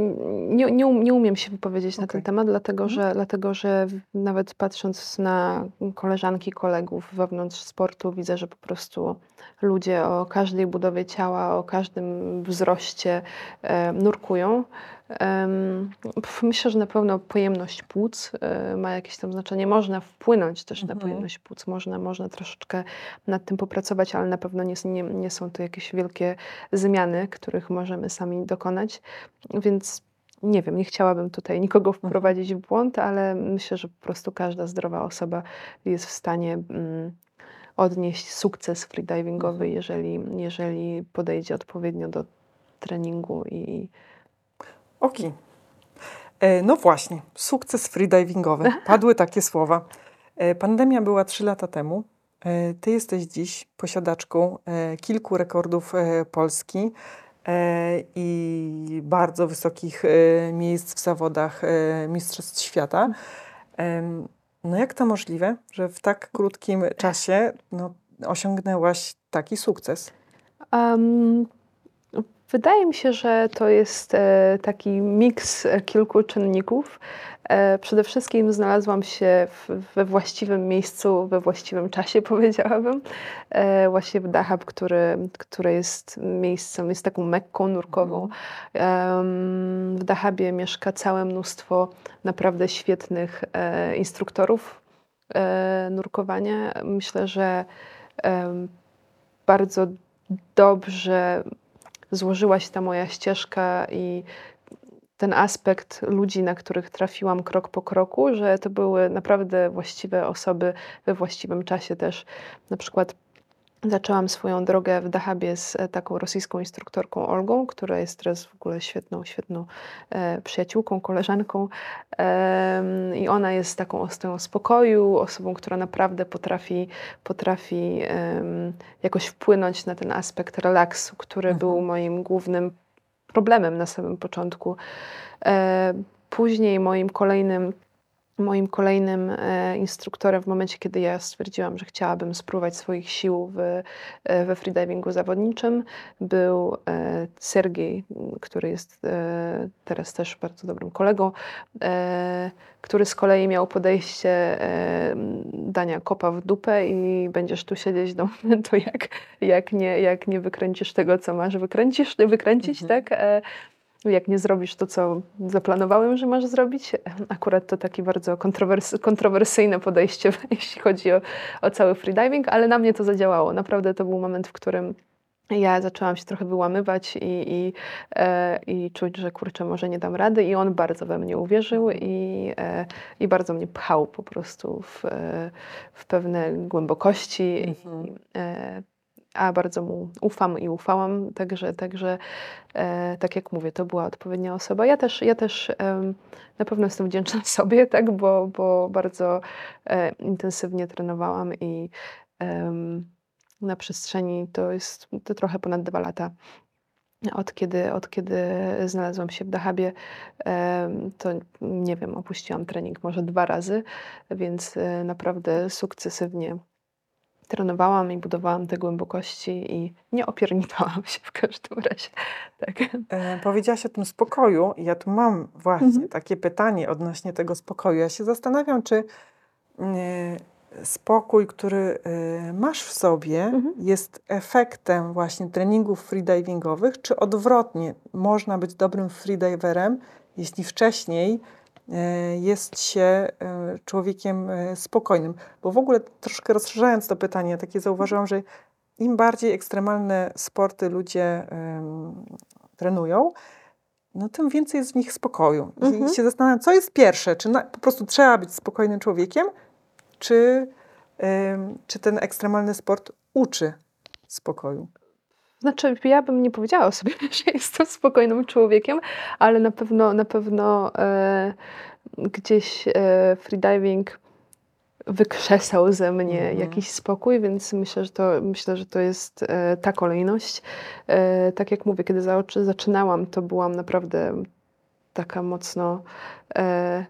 nie, nie, um- umiem się wypowiedzieć na ten temat, dlatego Mhm. że, dlatego że nawet patrząc na koleżanki, kolegów wewnątrz sportu, widzę, że po prostu ludzie o każdej budowie ciała, o każdym wzroście e, nurkują. Myślę, że na pewno pojemność płuc e, ma jakieś tam znaczenie. Można wpłynąć też na Mhm. pojemność płuc, można, można troszeczkę nad tym popracować, ale na pewno nie, nie, nie są to jakieś wielkie zmiany, których możemy sami dokonać. Więc nie wiem, nie chciałabym tutaj nikogo Mhm. wprowadzić w błąd, ale myślę, że po prostu każda zdrowa osoba jest w stanie mm, odnieść sukces freedivingowy, Mhm. jeżeli, jeżeli podejdzie odpowiednio do treningu i Okej. E, No właśnie, sukces freedivingowy. Padły takie słowa. E, Pandemia była trzy lata temu. E, Ty jesteś dziś posiadaczką kilku rekordów Polski i bardzo wysokich miejsc w zawodach Mistrzostw Świata. No jak to możliwe, że w tak krótkim czasie no, osiągnęłaś taki sukces? Em, wydaje mi się, że to jest e, taki miks e, kilku czynników. E, przede wszystkim znalazłam się we właściwym miejscu, we właściwym czasie, powiedziałabym. Właśnie w Dahab, który, które jest miejscem, jest taką mekką nurkową. Em, w Dahabie mieszka całe mnóstwo naprawdę świetnych instruktorów nurkowania. Myślę, że bardzo dobrze złożyła się ta moja ścieżka i ten aspekt ludzi, na których trafiłam krok po kroku, że to były naprawdę właściwe osoby we właściwym czasie też. Na przykład zaczęłam swoją drogę w Dahabie z e, taką rosyjską instruktorką Olgą, która jest teraz w ogóle świetną, świetną e, przyjaciółką, koleżanką. Em, I ona jest taką ostoją spokoju, osobą, która naprawdę potrafi, potrafi em, jakoś wpłynąć na ten aspekt relaksu, który Mhm. był moim głównym problemem na samym początku. E, Później moim kolejnym, moim kolejnym e, instruktorem w momencie, kiedy ja stwierdziłam, że chciałabym spróbować swoich sił w, e, we freedivingu zawodniczym, był e, Sergiej, który jest teraz też bardzo dobrym kolegą, który z kolei miał podejście dania kopa w dupę i będziesz tu siedzieć do momentu, jak, jak, nie, jak nie wykręcisz tego, co masz wykręcisz, wykręcić, Mhm. tak? Jak nie zrobisz to, co zaplanowałem, że masz zrobić. Akurat to takie bardzo kontrowers kontrowersyjne podejście, jeśli chodzi o, o cały freediving, ale na mnie to zadziałało. Naprawdę to był moment, w którym ja zaczęłam się trochę wyłamywać i, i, e, i czuć, że kurczę, może nie dam rady. I on bardzo we mnie uwierzył i, e, i bardzo mnie pchał po prostu w, e, w pewne głębokości. Mhm. I, e, a bardzo mu ufam i ufałam, także, także e, tak jak mówię, to była odpowiednia osoba. Ja też, ja też em, na pewno jestem wdzięczna sobie, tak, bo, bo bardzo e, intensywnie trenowałam i na przestrzeni to jest to trochę ponad dwa lata. Od kiedy, od kiedy znalazłam się w Dahabie, to nie wiem, opuściłam trening może dwa razy, więc e, naprawdę sukcesywnie trenowałam i budowałam te głębokości i nie opierniczałam się w każdym razie. Tak. E, powiedziałaś o tym spokoju i ja tu mam właśnie Mhm. takie pytanie odnośnie tego spokoju. Ja się zastanawiam, czy e, spokój, który e, masz w sobie, Mhm. jest efektem właśnie treningów freedivingowych, czy odwrotnie, można być dobrym freediverem, jeśli wcześniej jest się e, człowiekiem e, spokojnym. Bo w ogóle troszkę rozszerzając to pytanie, takie zauważyłam, że im bardziej ekstremalne sporty ludzie trenują, no tym więcej jest w nich spokoju. I Mhm. się zastanawiam, co jest pierwsze, czy na, po prostu trzeba być spokojnym człowiekiem, czy, czy ten ekstremalny sport uczy spokoju. Znaczy, ja bym nie powiedziała o sobie, że jestem spokojnym człowiekiem, ale na pewno, na pewno e, gdzieś e, freediving wykrzesał ze mnie Mhm. jakiś spokój, więc myślę, że to, myślę, że to jest e, ta kolejność. E, tak jak mówię, kiedy zaoczy- zaczynałam, to byłam naprawdę taka mocno. E,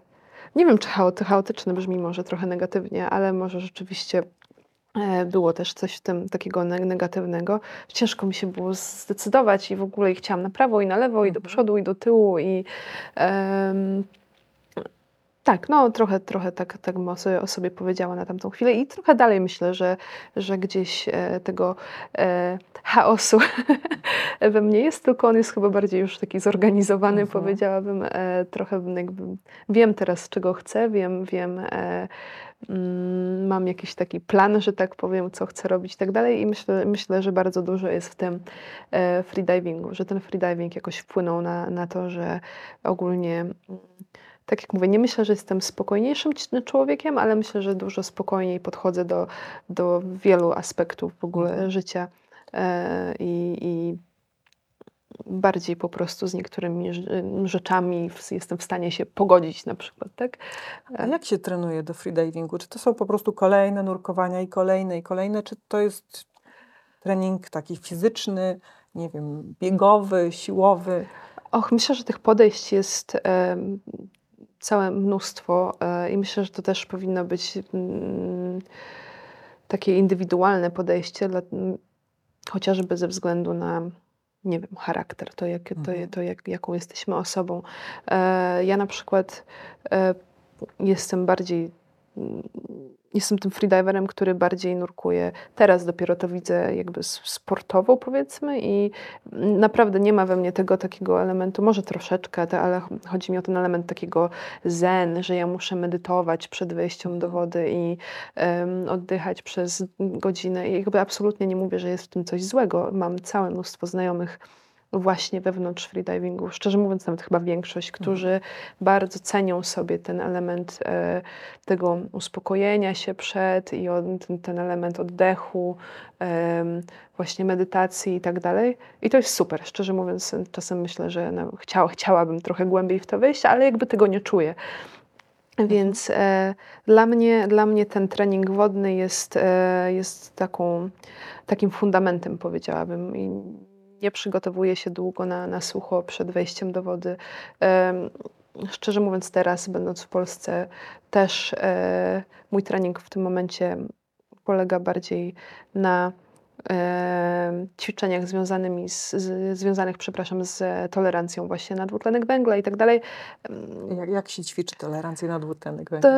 nie wiem, czy chaoty, chaotyczne brzmi może trochę negatywnie, ale może rzeczywiście było też coś w tym takiego ne- negatywnego. Ciężko mi się było zdecydować i w ogóle i chciałam na prawo i na lewo i do Mhm. przodu i do tyłu i tak, no trochę, trochę tak, tak bym o sobie, o sobie powiedziała na tamtą chwilę i trochę dalej myślę, że, że gdzieś e, tego e, chaosu we mnie jest, tylko on jest chyba bardziej już taki zorganizowany, Mhm. powiedziałabym. E, trochę jakby wiem teraz, czego chcę, wiem, wiem, e, mm, mam jakiś taki plan, że tak powiem, co chcę robić i tak dalej i myślę, myślę, że bardzo dużo jest w tym e, freedivingu, że ten freediving jakoś wpłynął na, na to, że ogólnie mm, tak jak mówię, nie myślę, że jestem spokojniejszym człowiekiem, ale myślę, że dużo spokojniej podchodzę do, do wielu aspektów w ogóle Mhm. życia e, i, i bardziej po prostu z niektórymi rz- rzeczami jestem w stanie się pogodzić na przykład, tak? A jak się trenuje do freedivingu? Czy to są po prostu kolejne nurkowania i kolejne i kolejne, czy to jest trening taki fizyczny, nie wiem, biegowy, siłowy? Och, myślę, że tych podejść jest całe mnóstwo e, i myślę, że to też powinno być mm, takie indywidualne podejście, dla, m, chociażby ze względu na, nie wiem, charakter, to, jak, to, Mhm. to jak, jaką jesteśmy osobą. E, ja na przykład e, jestem bardziej, mm, jestem tym freediverem, który bardziej nurkuje. Teraz dopiero to widzę jakby sportowo powiedzmy i naprawdę nie ma we mnie tego takiego elementu, może troszeczkę, ale ch- chodzi mi o ten element takiego zen, że ja muszę medytować przed wejściem do wody i em, oddychać przez godzinę. I jakby absolutnie nie mówię, że jest w tym coś złego. Mam całe mnóstwo znajomych właśnie wewnątrz freedivingu, szczerze mówiąc nawet chyba większość, którzy bardzo cenią sobie ten element e, tego uspokojenia się przed i on, ten, ten element oddechu, em, właśnie medytacji i tak dalej. I to jest super. Szczerze mówiąc, czasem myślę, że no, chciała, chciałabym trochę głębiej w to wejść, ale jakby tego nie czuję. Więc e, dla, mnie, dla mnie ten trening wodny jest, e, jest taką, takim fundamentem, powiedziałabym. I nie przygotowuję się długo na, na sucho przed wejściem do wody. Szczerze mówiąc, teraz, będąc w Polsce, też e, mój trening w tym momencie polega bardziej na e, ćwiczeniach związanymi z, z, związanych, przepraszam, z tolerancją właśnie na dwutlenek węgla i tak dalej. Jak, jak się ćwiczy tolerancję na dwutlenek węgla?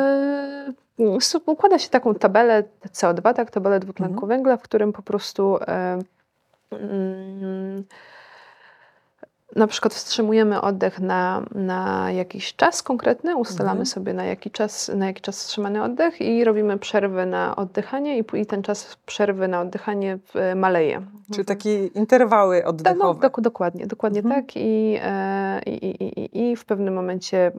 s- układa się taką tabelę CO2, tak, tabelę dwutlenku Mhm. węgla, w którym po prostu e, na przykład wstrzymujemy oddech na, na jakiś czas konkretny, ustalamy Mhm. sobie na jaki, czas, na jaki czas wstrzymany oddech i robimy przerwę na oddychanie i, i ten czas przerwy na oddychanie w- maleje. Czy takie interwały Tak, no, oddechowe? dok- dokładnie, dokładnie Mhm. tak. I, e, i, i, i, I w pewnym momencie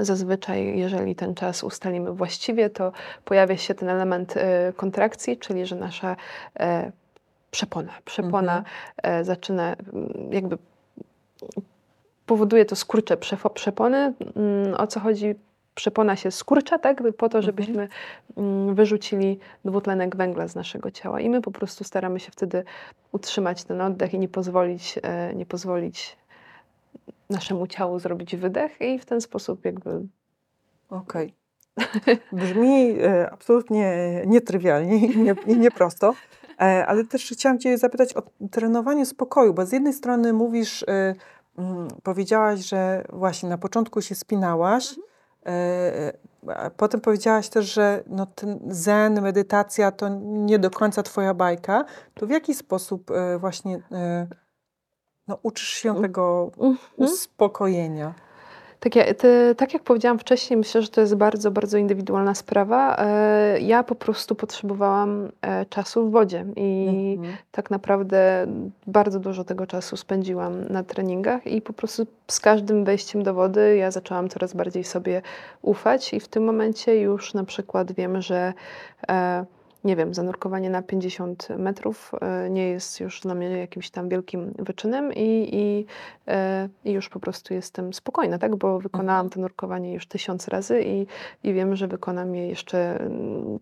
zazwyczaj, jeżeli ten czas ustalimy właściwie, to pojawia się ten element e, kontrakcji, czyli że nasza przepona, przepona Mhm. e, zaczyna mm, jakby powoduje to skurcze przepony. Mm, O co chodzi? Przepona się skurcza, tak? Po to, Mhm. żebyśmy mm, wyrzucili dwutlenek węgla z naszego ciała. I my po prostu staramy się wtedy utrzymać ten oddech i nie pozwolić, e, nie pozwolić naszemu ciału zrobić wydech i w ten sposób jakby Okej. Brzmi e, absolutnie nietrywialnie i nie, i nieprosto. Ale też chciałam Cię zapytać o trenowanie spokoju, bo z jednej strony mówisz, e, mm, powiedziałaś, że właśnie na początku się spinałaś, mhm. a potem powiedziałaś też, że no ten zen, medytacja to nie do końca Twoja bajka. To w jaki sposób właśnie no, uczysz się tego mhm. uspokojenia? Tak, ja, te, tak jak powiedziałam wcześniej, myślę, że to jest bardzo, bardzo indywidualna sprawa. E, ja po prostu potrzebowałam e, czasu w wodzie i mhm. tak naprawdę bardzo dużo tego czasu spędziłam na treningach i po prostu z każdym wejściem do wody ja zaczęłam coraz bardziej sobie ufać i w tym momencie już na przykład wiem, że e, nie wiem, zanurkowanie na 50 metrów e, nie jest już dla mnie jakimś tam wielkim wyczynem i, i, e, i już po prostu jestem spokojna, tak? Bo wykonałam mhm. to nurkowanie już tysiąc razy i, i wiem, że wykonam je jeszcze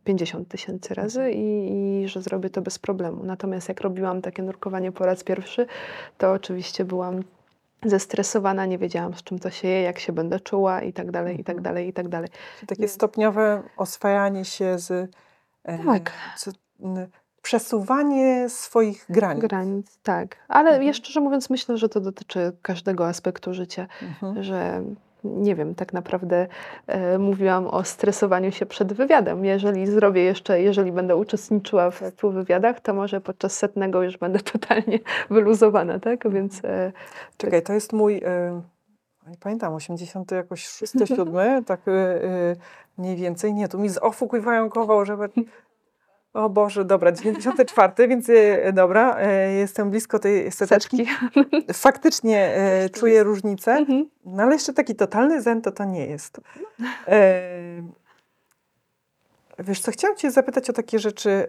50 tysięcy razy mhm. i, i że zrobię to bez problemu. Natomiast jak robiłam takie nurkowanie po raz pierwszy, to oczywiście byłam zestresowana, nie wiedziałam z czym to się je, jak się będę czuła i tak dalej, i tak mhm. dalej, i tak dalej. Takie stopniowe oswajanie się z tak. Co, przesuwanie swoich granic. Granic, tak. Ale mhm. jeszcze szczerze mówiąc, myślę, że to dotyczy każdego aspektu życia, mhm. że nie wiem, tak naprawdę e, mówiłam o stresowaniu się przed wywiadem. Jeżeli zrobię jeszcze, jeżeli będę uczestniczyła w, w wywiadach, to może podczas setnego już będę totalnie wyluzowana, tak? Więc... E, Czekaj, to jest mój... E, nie pamiętam, 80 jakoś 6, 7, tak e, mniej więcej. Nie, tu mi z ofu koło, żeby... O Boże, dobra, 94, więc e, dobra, e, jestem blisko tej seteczki. Faktycznie e, czuję różnicę, mhm. no ale jeszcze taki totalny zen to to nie jest. Wiesz co, chciałam cię zapytać o takie rzeczy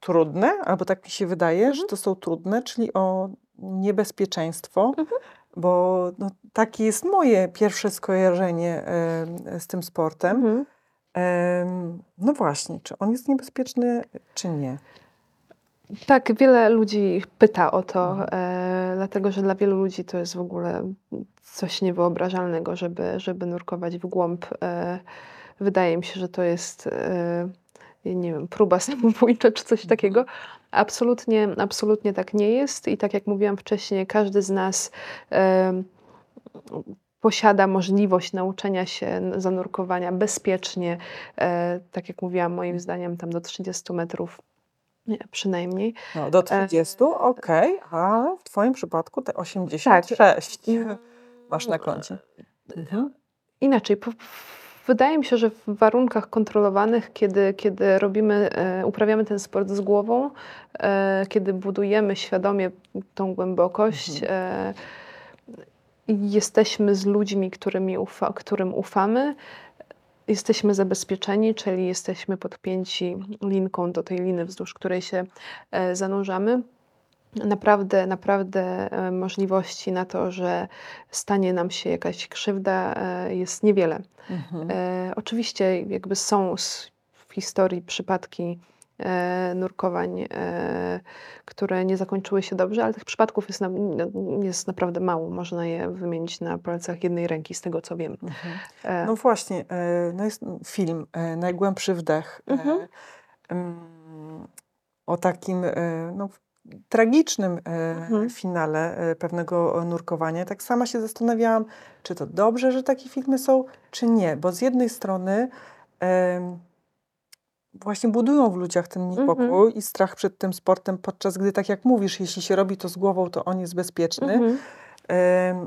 trudne, albo tak mi się wydaje, mhm. że to są trudne, czyli o niebezpieczeństwo, mhm. Bo no, takie jest moje pierwsze skojarzenie z tym sportem. Mhm. No właśnie, czy on jest niebezpieczny, czy nie? Tak, wiele ludzi pyta o to, mhm. e, dlatego że dla wielu ludzi to jest w ogóle coś niewyobrażalnego, żeby, żeby nurkować w głąb. E, wydaje mi się, że to jest, e, nie wiem, próba samobójcza czy coś takiego. Absolutnie, absolutnie tak nie jest i tak jak mówiłam wcześniej, każdy z nas posiada możliwość nauczenia się zanurkowania bezpiecznie, e, tak jak mówiłam, moim zdaniem tam do 30 metrów nie, przynajmniej. No, do 30, e, okej, okay, a w Twoim przypadku te 86 tak. masz na koncie. Mhm. Inaczej, po, wydaje mi się, że w warunkach kontrolowanych, kiedy, kiedy robimy, e, uprawiamy ten sport z głową, e, kiedy budujemy świadomie tą głębokość, mhm. e, jesteśmy z ludźmi, którymi ufa, którym ufamy, jesteśmy zabezpieczeni, czyli jesteśmy podpięci linką do tej liny, wzdłuż której się zanurzamy. Naprawdę, naprawdę e, możliwości na to, że stanie nam się jakaś krzywda, e, jest niewiele. Mhm. Oczywiście, jakby są w historii przypadki, e, nurkowań, e, które nie zakończyły się dobrze, ale tych przypadków jest, na, jest naprawdę mało. Można je wymienić na palcach jednej ręki, z tego co wiem. Mhm. E, no właśnie, e, no jest film e, Najgłębszy wdech e, mhm. o takim no, tragicznym mhm. finale pewnego nurkowania. Tak sama się zastanawiałam, czy to dobrze, że takie filmy są, czy nie. Bo z jednej strony właśnie budują w ludziach ten niepokój mm -hmm. i strach przed tym sportem, podczas gdy, tak jak mówisz, jeśli się robi to z głową, to on jest bezpieczny. Mm -hmm.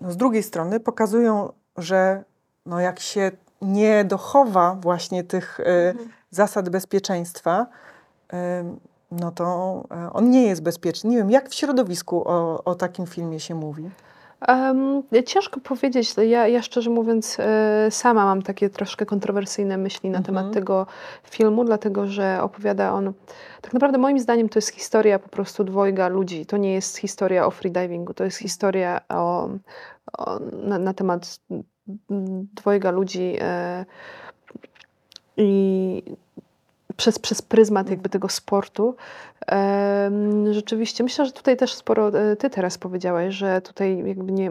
no, z drugiej strony pokazują, że no, jak się nie dochowa właśnie tych mm -hmm. zasad bezpieczeństwa, no to e, on nie jest bezpieczny. Nie wiem, jak w środowisku o, o takim filmie się mówi? Um, ciężko powiedzieć. Ja, ja szczerze mówiąc, e, sama mam takie troszkę kontrowersyjne myśli na temat mhm. tego filmu, dlatego że opowiada on. Tak naprawdę, moim zdaniem, to jest historia po prostu dwojga ludzi. To nie jest historia o freedivingu, to jest historia o, o na, na, temat dwojga ludzi. E, I przez, przez pryzmat jakby tego sportu. Rzeczywiście, myślę, że tutaj też sporo e, ty teraz powiedziałaś, że tutaj jakby nie,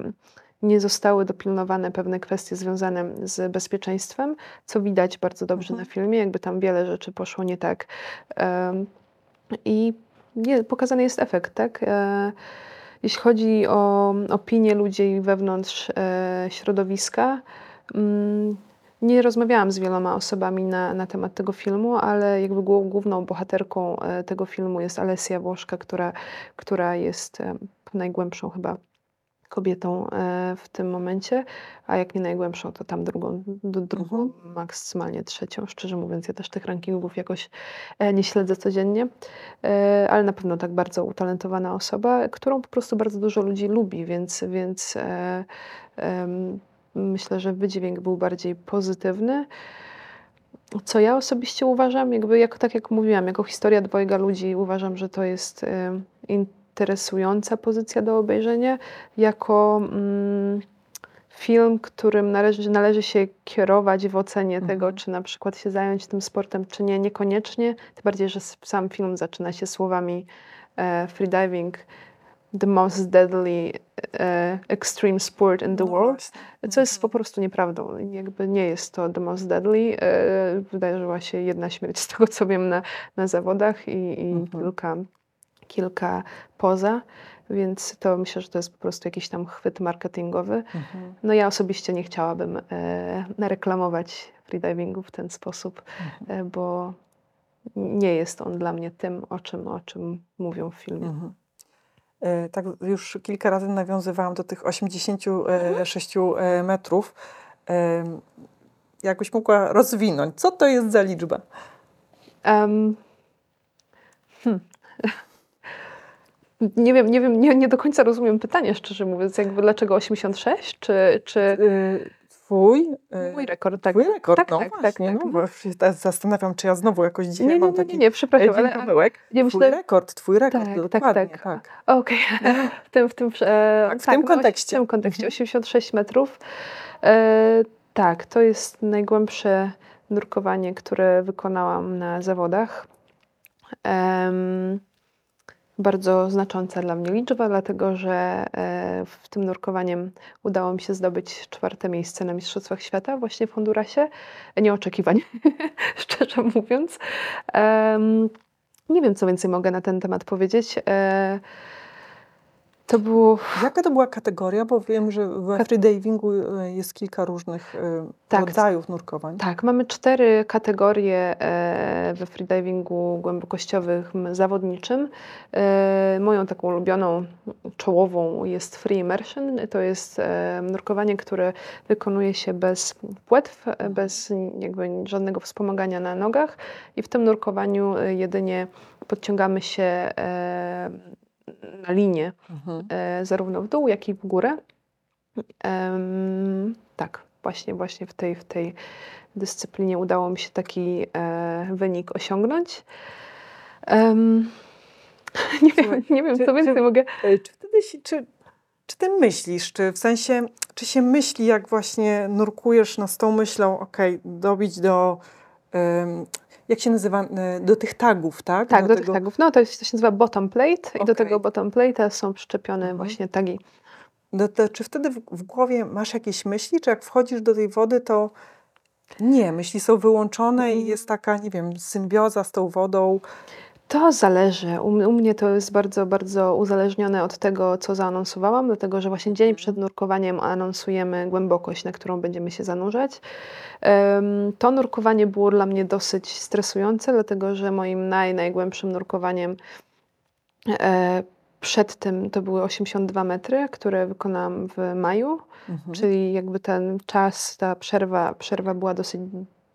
nie zostały dopilnowane pewne kwestie związane z bezpieczeństwem, co widać bardzo dobrze Mhm. na filmie, jakby tam wiele rzeczy poszło nie tak. I nie, pokazany jest efekt, tak? E, Jeśli chodzi o opinie ludzi wewnątrz e, środowiska, mm, nie rozmawiałam z wieloma osobami na, na temat tego filmu, ale jakby głó- główną bohaterką e, tego filmu jest Alessia Włoszka, która, która jest e, najgłębszą chyba kobietą e, w tym momencie, a jak nie najgłębszą, to tam drugą, drugą Mhm. maksymalnie trzecią. Szczerze mówiąc, ja też tych rankingów jakoś nie śledzę codziennie, ale na pewno tak bardzo utalentowana osoba, którą po prostu bardzo dużo ludzi lubi, więc, więc myślę, że wydźwięk był bardziej pozytywny. Co ja osobiście uważam, jakby jak, tak jak mówiłam, jako historia dwojga ludzi, uważam, że to jest em, interesująca pozycja do obejrzenia. Jako mm, film, którym należy, należy się kierować w ocenie tego, Mhm. czy na przykład się zająć tym sportem, czy nie, niekoniecznie. Tym bardziej, że sam film zaczyna się słowami e, freediving, the most deadly e, extreme sport in the No world. właśnie. Co jest po Mhm. prostu nieprawdą. Jakby nie jest to the most deadly. E, Wydarzyła się jedna śmierć z tego, co wiem na, na zawodach i, i Mhm. kilka, kilka poza, więc to myślę, że to jest po prostu jakiś tam chwyt marketingowy. Mhm. No ja osobiście nie chciałabym e, nareklamować freedivingu w ten sposób, Mhm. e, bo nie jest on dla mnie tym, o czym, o czym mówią w filmie. Mhm. E, Tak już kilka razy nawiązywałam do tych 86 e, metrów. Em, Jakbyś mogła rozwinąć, co to jest za liczba? Em, hmm. Nie wiem, nie wiem, nie, nie do końca rozumiem pytanie, szczerze mówiąc, jakby dlaczego 86, czy, czy E, Twój? e, mój rekord, tak. Twój rekord, Tak, no tak, tak, właśnie, tak. no bo się zastanawiam, czy ja znowu jakoś dzisiaj Nie, mam nie, taki nie, nie, przepraszam, ale, pomyłek. nie Twój myślę, rekord, twój rekord, Tak, tak, dokładnie, tak. tak. okej, w tym, w tym, e, Tak, w tym no, kontekście. W tym kontekście, Mhm. 86 metrów. E, tak, to jest najgłębsze nurkowanie, które wykonałam na zawodach. Em, bardzo znacząca dla mnie liczba, dlatego że e, w tym nurkowaniem udało mi się zdobyć czwarte miejsce na Mistrzostwach Świata właśnie w Hondurasie. Nieoczekiwanie, szczerze mówiąc. Nie wiem, co więcej mogę na ten temat powiedzieć. To było Jaka to była kategoria? Bo wiem, że Kat- freedivingu e, jest kilka różnych e, Tak. rodzajów nurkowań. Tak, mamy cztery kategorie we freedivingu głębokościowym zawodniczym. E, Moją taką ulubioną, czołową jest free immersion. To jest nurkowanie, które wykonuje się bez płetw, bez jakby żadnego wspomagania na nogach i w tym nurkowaniu jedynie podciągamy się na linię Mhm. e, zarówno w dół, jak i w górę. Tak, właśnie, właśnie w tej, w tej dyscyplinie udało mi się taki e, wynik osiągnąć. Nie wiem, nie wiem, czy- co więcej czy- mogę. E, Czy wtedy się, czy, czy ty myślisz, czy w sensie, czy się myśli, jak właśnie nurkujesz z tą myślą, okej, dobić do, jak się nazywa, e, do tych tagów, tak? Tak, do, tego, tych tagów. No to, jest, to się nazywa bottom plate i do tego bottom plate'a są przyczepione Mhm. właśnie tagi. Do, to, czy wtedy w, w głowie masz jakieś myśli, czy jak wchodzisz do tej wody, to nie, myśli są wyłączone i Mm. jest taka, nie wiem, symbioza z tą wodą. To zależy. U, u mnie to jest bardzo, bardzo uzależnione od tego, co zaanonsowałam, dlatego że właśnie dzień przed nurkowaniem anonsujemy głębokość, na którą będziemy się zanurzać. Em, To nurkowanie było dla mnie dosyć stresujące, dlatego że moim naj, najgłębszym nurkowaniem e, przed tym to były 82 metry, które wykonałam w maju. Mhm. Czyli jakby ten czas, ta przerwa, przerwa była dosyć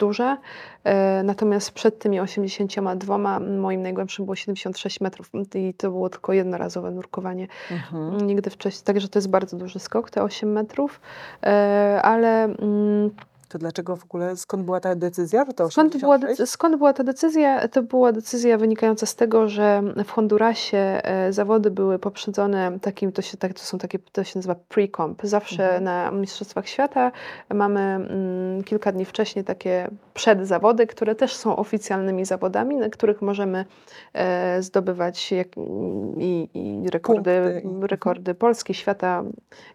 duża. E, natomiast przed tymi 82 moim najgłębszym było 76 metrów i to było tylko jednorazowe nurkowanie. Mhm. Nigdy wcześniej, także to jest bardzo duży skok, te 8 metrów, e, ale mm, To dlaczego w ogóle, skąd była ta decyzja, że to Skąd była, 86? decy- skąd była ta decyzja? To była decyzja wynikająca z tego, że w Hondurasie e, zawody były poprzedzone takim, to, się, tak, to są takie, to się nazywa pre-comp. Zawsze Mhm. na Mistrzostwach Świata mamy mm, kilka dni wcześniej takie przedzawody, które też są oficjalnymi zawodami, na których możemy e, zdobywać jak, i, i rekordy, Punkty rekordy Polski, świata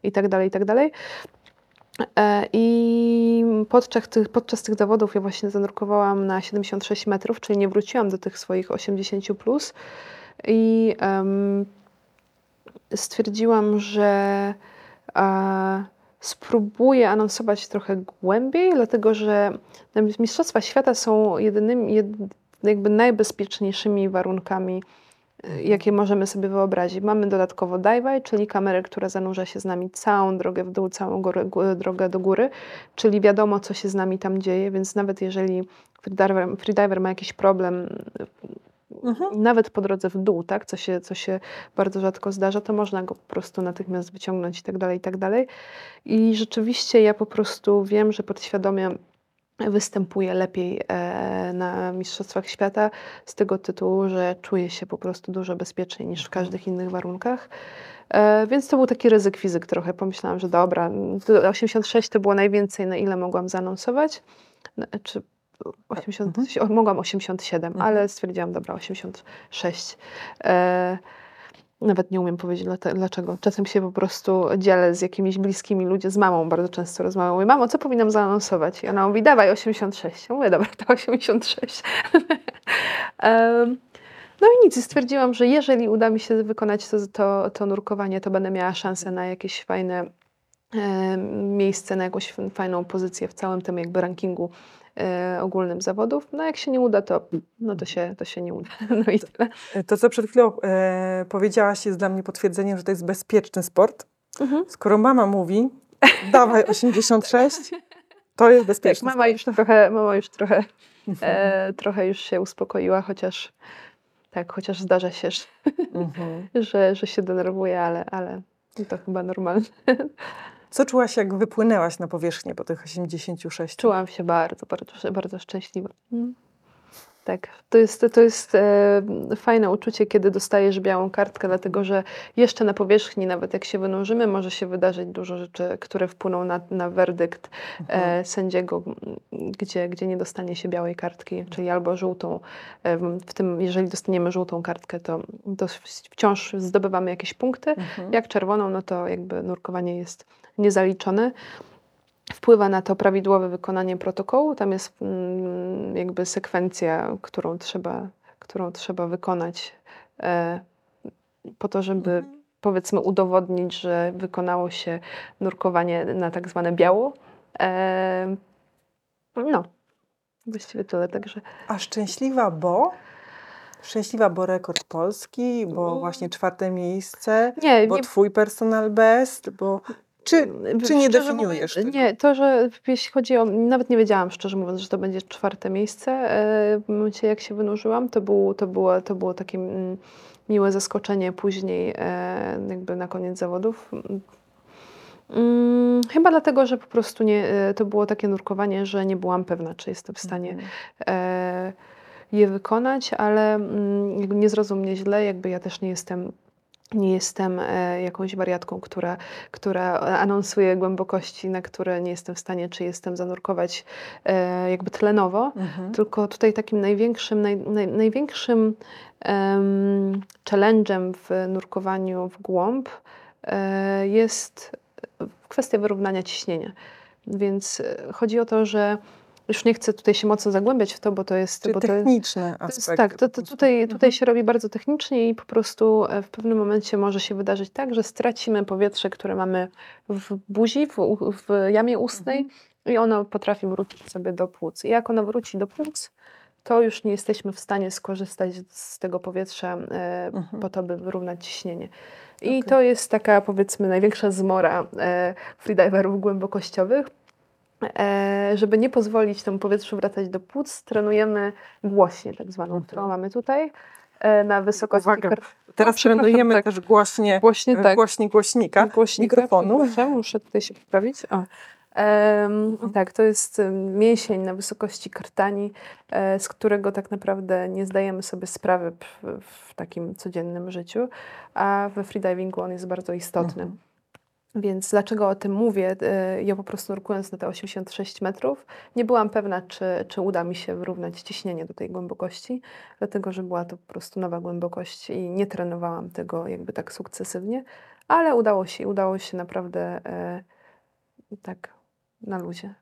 i tak dalej, i tak dalej. E, I podczas tych, podczas tych zawodów ja właśnie zanurkowałam na 76 metrów, czyli nie wróciłam do tych swoich 80 plus. I em, stwierdziłam, że e, spróbuję anonsować trochę głębiej, dlatego że Mistrzostwa Świata są jedynymi, jed, jakby najbezpieczniejszymi warunkami, jakie możemy sobie wyobrazić. Mamy dodatkowo dive, czyli kamerę, która zanurza się z nami całą drogę w dół, całą górę, gó- drogę do góry, czyli wiadomo, co się z nami tam dzieje, więc nawet jeżeli freediver, freediver ma jakiś problem, Mhm. nawet po drodze w dół, tak, co się, co się bardzo rzadko zdarza, to można go po prostu natychmiast wyciągnąć i tak dalej, i tak dalej. I rzeczywiście ja po prostu wiem, że podświadomie występuję lepiej e, na Mistrzostwach Świata z tego tytułu, że czuję się po prostu dużo bezpieczniej niż w każdych innych warunkach. E, więc to był taki ryzyk fizyk trochę. Pomyślałam, że dobra, to 86 to było najwięcej, na ile mogłam zaanonsować. No, Czy 80, o, mogłam 87, Mhm. ale stwierdziłam, dobra, 86. Nawet nie umiem powiedzieć dlaczego. Czasem się po prostu dzielę z jakimiś bliskimi ludźmi, z mamą bardzo często rozmawiam. Mówię, mamo, co powinnam zaanonsować? I ona mówi, dawaj 86. Ja mówię, dobra, to 86. Em, no i nic, stwierdziłam, że jeżeli uda mi się wykonać to, to, to nurkowanie, to będę miała szansę na jakieś fajne e, miejsce, na jakąś fajną pozycję w całym tym jakby rankingu ogólnym zawodów. No jak się nie uda, to, no to, się, to się nie uda. No i tyle. To, co przed chwilą e, powiedziałaś, jest dla mnie potwierdzeniem, że to jest bezpieczny sport. Mhm. Skoro mama mówi, dawaj 86, to jest Tak, bezpieczny mama już trochę, mama już trochę, e, trochę już się uspokoiła, chociaż tak, chociaż zdarza się, że, Mhm. że, że się denerwuje, ale, ale to chyba normalne. Co czułaś, jak wypłynęłaś na powierzchnię po tych 86? Czułam się bardzo, bardzo, bardzo szczęśliwa. Mm. Tak, to jest, to jest e, fajne uczucie, kiedy dostajesz białą kartkę, dlatego że jeszcze na powierzchni, nawet jak się wynurzymy, może się wydarzyć dużo rzeczy, które wpłyną na, na werdykt Mhm. e, sędziego, m, gdzie, gdzie nie dostanie się białej kartki, czyli albo żółtą. E, w tym, jeżeli dostaniemy żółtą kartkę, to, to wciąż zdobywamy jakieś punkty. Mhm. Jak czerwoną, no to jakby nurkowanie jest niezaliczone. Wpływa na to prawidłowe wykonanie protokołu. Tam jest mm, jakby sekwencja, którą trzeba, którą trzeba wykonać e, po to, żeby Mhm. powiedzmy udowodnić, że wykonało się nurkowanie na tak zwane biało. E, no, właściwie tyle. Także A szczęśliwa, bo? Szczęśliwa, bo rekord Polski, bo właśnie czwarte miejsce, nie, bo nie twój personal best, bo... Czy, czy nie definiujesz tego? Nie, to, że jeśli chodzi o. Nawet nie wiedziałam, szczerze mówiąc, że to będzie czwarte miejsce. E, W momencie, jak się wynurzyłam, to, był, to, było, to było takie mm, miłe zaskoczenie później, e, jakby na koniec zawodów. Mm, Chyba dlatego, że po prostu nie, e, to było takie nurkowanie, że nie byłam pewna, czy jestem w stanie Mhm. e, je wykonać, ale mm, nie zrozum mnie źle, jakby ja też nie jestem, nie jestem e, jakąś wariatką, która, która anonsuje głębokości, na które nie jestem w stanie, czy jestem zanurkować e, jakby tlenowo. Mhm. Tylko tutaj takim największym, naj, naj, największym em, challenge'em w nurkowaniu w głąb e, jest kwestia wyrównania ciśnienia. Więc chodzi o to, że już nie chcę tutaj się mocno zagłębiać w to, bo to jest... Czyli bo to, techniczne to jest, aspekty. tak, to, to tutaj, tutaj Mhm. się robi bardzo technicznie i po prostu e, w pewnym momencie może się wydarzyć tak, że stracimy powietrze, które mamy w buzi, w, w jamie ustnej Mhm. i ono potrafi wrócić sobie do płuc. I jak ono wróci do płuc, to już nie jesteśmy w stanie skorzystać z tego powietrza e, Mhm. po to, by wyrównać ciśnienie. I Okej. to jest taka powiedzmy największa zmora e, freediverów głębokościowych. E, żeby nie pozwolić temu powietrzu wracać do płuc, trenujemy głośnie, tak zwaną, Mhm. którą mamy tutaj e, na wysokości Uwaga, Teraz trenujemy tak. też głośnie, Głośnie, tak. głośnik głośnika, Głośnika, mikrofonu. przepraszam, Muszę tutaj się poprawić. O. Um, tak, to jest mięsień na wysokości krtani, e, z którego tak naprawdę nie zdajemy sobie sprawy w, w takim codziennym życiu, a we freedivingu on jest bardzo istotny. Mhm. Więc dlaczego o tym mówię? E, ja po prostu nurkując na te 86 metrów, nie byłam pewna, czy, czy uda mi się wyrównać ciśnienie do tej głębokości, dlatego że była to po prostu nowa głębokość i nie trenowałam tego jakby tak sukcesywnie, ale udało się, udało się naprawdę e, tak na luzie.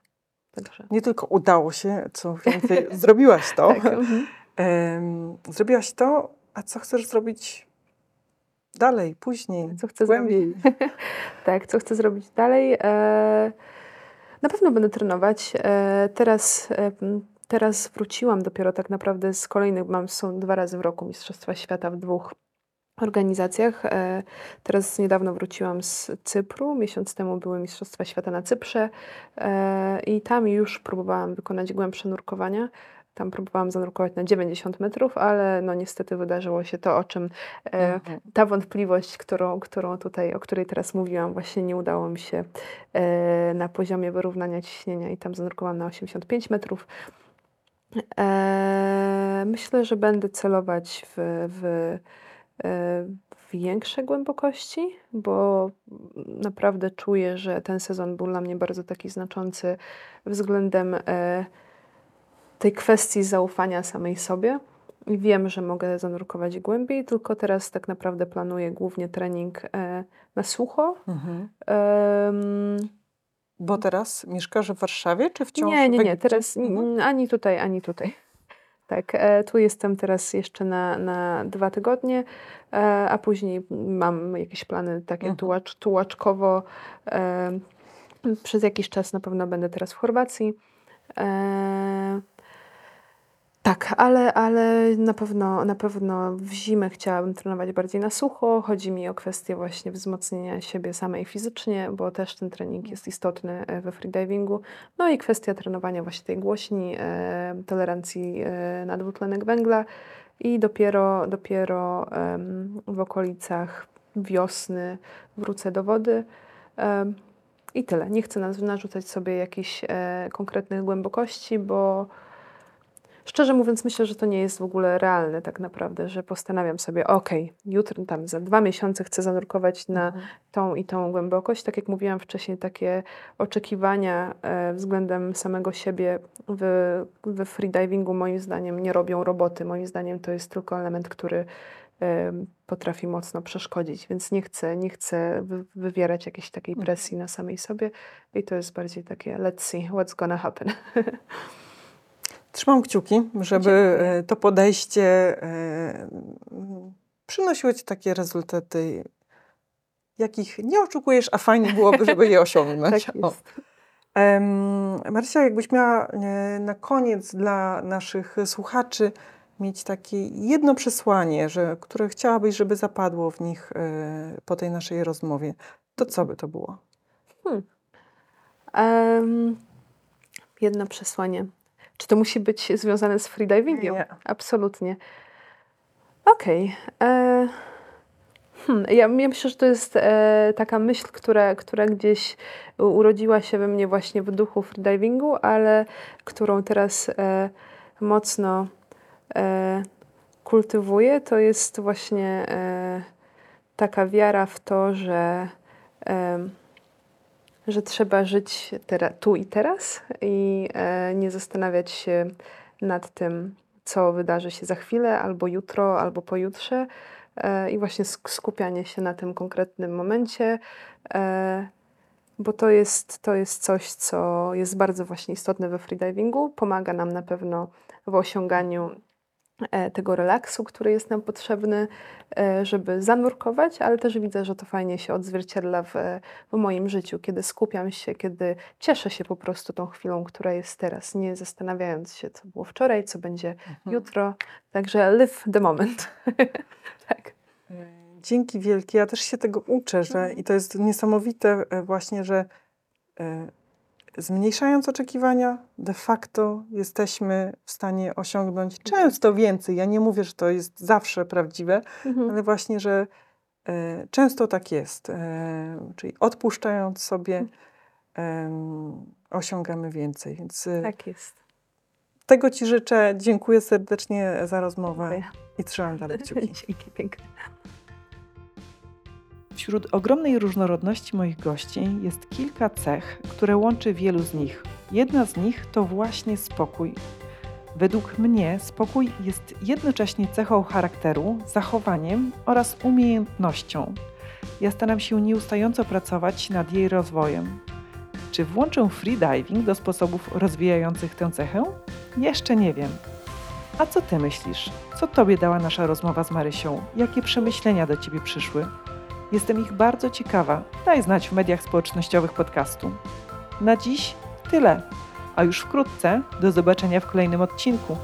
Także. Nie tylko udało się, co więcej, zrobiłaś to. tak, mhm. zrobiłaś to, a co chcesz zrobić dalej, później, co chcę głębiej? tak, co chcę zrobić dalej? E, na pewno będę trenować. E, teraz, e, teraz wróciłam dopiero tak naprawdę z kolejnych, mam, są dwa razy w roku Mistrzostwa Świata w dwóch organizacjach. Teraz niedawno wróciłam z Cypru. Miesiąc temu były Mistrzostwa Świata na Cyprze i tam już próbowałam wykonać głębsze nurkowania. Tam próbowałam zanurkować na 90 metrów, ale no niestety wydarzyło się to, o czym e, mhm. ta wątpliwość, którą, którą tutaj, o której teraz mówiłam, właśnie nie udało mi się na poziomie wyrównania ciśnienia i tam zanurkowałam na 85 metrów. Myślę, że będę celować w, w E, większe głębokości, bo naprawdę czuję, że ten sezon był dla mnie bardzo taki znaczący względem e, tej kwestii zaufania samej sobie. I wiem, że mogę zanurkować głębiej, tylko teraz tak naprawdę planuję głównie trening e, na sucho. Mhm. Um, bo teraz mieszkasz w Warszawie, czy wciąż? Nie, nie, nie. Teraz mhm. ani tutaj, ani tutaj. Tak, e, tu jestem teraz jeszcze na, na dwa tygodnie, e, a później mam jakieś plany takie mhm. tułacz, tułaczkowo. E, przez jakiś czas na pewno będę teraz w Chorwacji. Tak, ale, ale na, pewno, na pewno w zimę chciałabym trenować bardziej na sucho. Chodzi mi o kwestię właśnie wzmocnienia siebie samej fizycznie, bo też ten trening jest istotny e, we freedivingu. No i kwestia trenowania właśnie tej głośni, e, tolerancji e, na dwutlenek węgla i dopiero, dopiero e, w okolicach wiosny wrócę do wody. I tyle. Nie chcę narzucać sobie jakichś e, konkretnych głębokości, bo Szczerze mówiąc, myślę, że to nie jest w ogóle realne tak naprawdę, że postanawiam sobie, ok, jutro, tam za dwa miesiące chcę zanurkować na mhm. tą i tą głębokość. Tak jak mówiłam wcześniej, takie oczekiwania e, względem samego siebie w, w freedivingu moim zdaniem nie robią roboty. Moim zdaniem to jest tylko element, który e, potrafi mocno przeszkodzić, więc nie chcę, nie chcę wy, wywierać jakiejś takiej mhm. presji na samej sobie i to jest bardziej takie let's see what's gonna happen. Trzymam kciuki, żeby Dziękuję. E, to podejście e, przynosiło Ci takie rezultaty, jakich nie oczekujesz, a fajnie byłoby, żeby je osiągnąć. tak jest. Marysia, jakbyś miała e, na koniec dla naszych słuchaczy mieć takie jedno przesłanie, że, które chciałabyś, żeby zapadło w nich po tej naszej rozmowie, to co by to było? Hmm. Um, jedno przesłanie. Czy to musi być związane z freedivingiem? Nie. Absolutnie. Okej. Okay. E, hmm, ja, myślę, że to jest e, taka myśl, która, która gdzieś urodziła się we mnie właśnie w duchu freedivingu, ale którą teraz e, mocno e, kultywuję. To jest właśnie e, taka wiara w to, że że trzeba żyć tu i teraz i e, nie zastanawiać się nad tym, co wydarzy się za chwilę, albo jutro, albo pojutrze. E, I właśnie skupianie się na tym konkretnym momencie, e, bo to jest, to jest coś, co jest bardzo właśnie istotne we freedivingu. Pomaga nam na pewno w osiąganiu tego relaksu, który jest nam potrzebny, e, żeby zanurkować, ale też widzę, że to fajnie się odzwierciedla w, w moim życiu, kiedy skupiam się, kiedy cieszę się po prostu tą chwilą, która jest teraz, nie zastanawiając się, co było wczoraj, co będzie mhm. jutro. Także live the moment. tak. E, dzięki wielkie. Ja też się tego uczę, że i to jest niesamowite właśnie, że zmniejszając oczekiwania, de facto jesteśmy w stanie osiągnąć często więcej. Ja nie mówię, że to jest zawsze prawdziwe, mhm. ale właśnie, że e, często tak jest. E, czyli odpuszczając sobie, em, osiągamy więcej. Więc y, Tak jest. tego Ci życzę. Dziękuję serdecznie za rozmowę Dziękuję. i trzymam dalej kciuki. Dzięki piękne. Wśród ogromnej różnorodności moich gości jest kilka cech, które łączy wielu z nich. Jedna z nich to właśnie spokój. Według mnie spokój jest jednocześnie cechą charakteru, zachowaniem oraz umiejętnością. Ja staram się nieustająco pracować nad jej rozwojem. Czy włączę freediving do sposobów rozwijających tę cechę? Jeszcze nie wiem. A co ty myślisz? Co tobie dała nasza rozmowa z Marysią? Jakie przemyślenia do ciebie przyszły? Jestem ich bardzo ciekawa. Daj znać w mediach społecznościowych podcastu. Na dziś tyle. A już wkrótce do zobaczenia w kolejnym odcinku.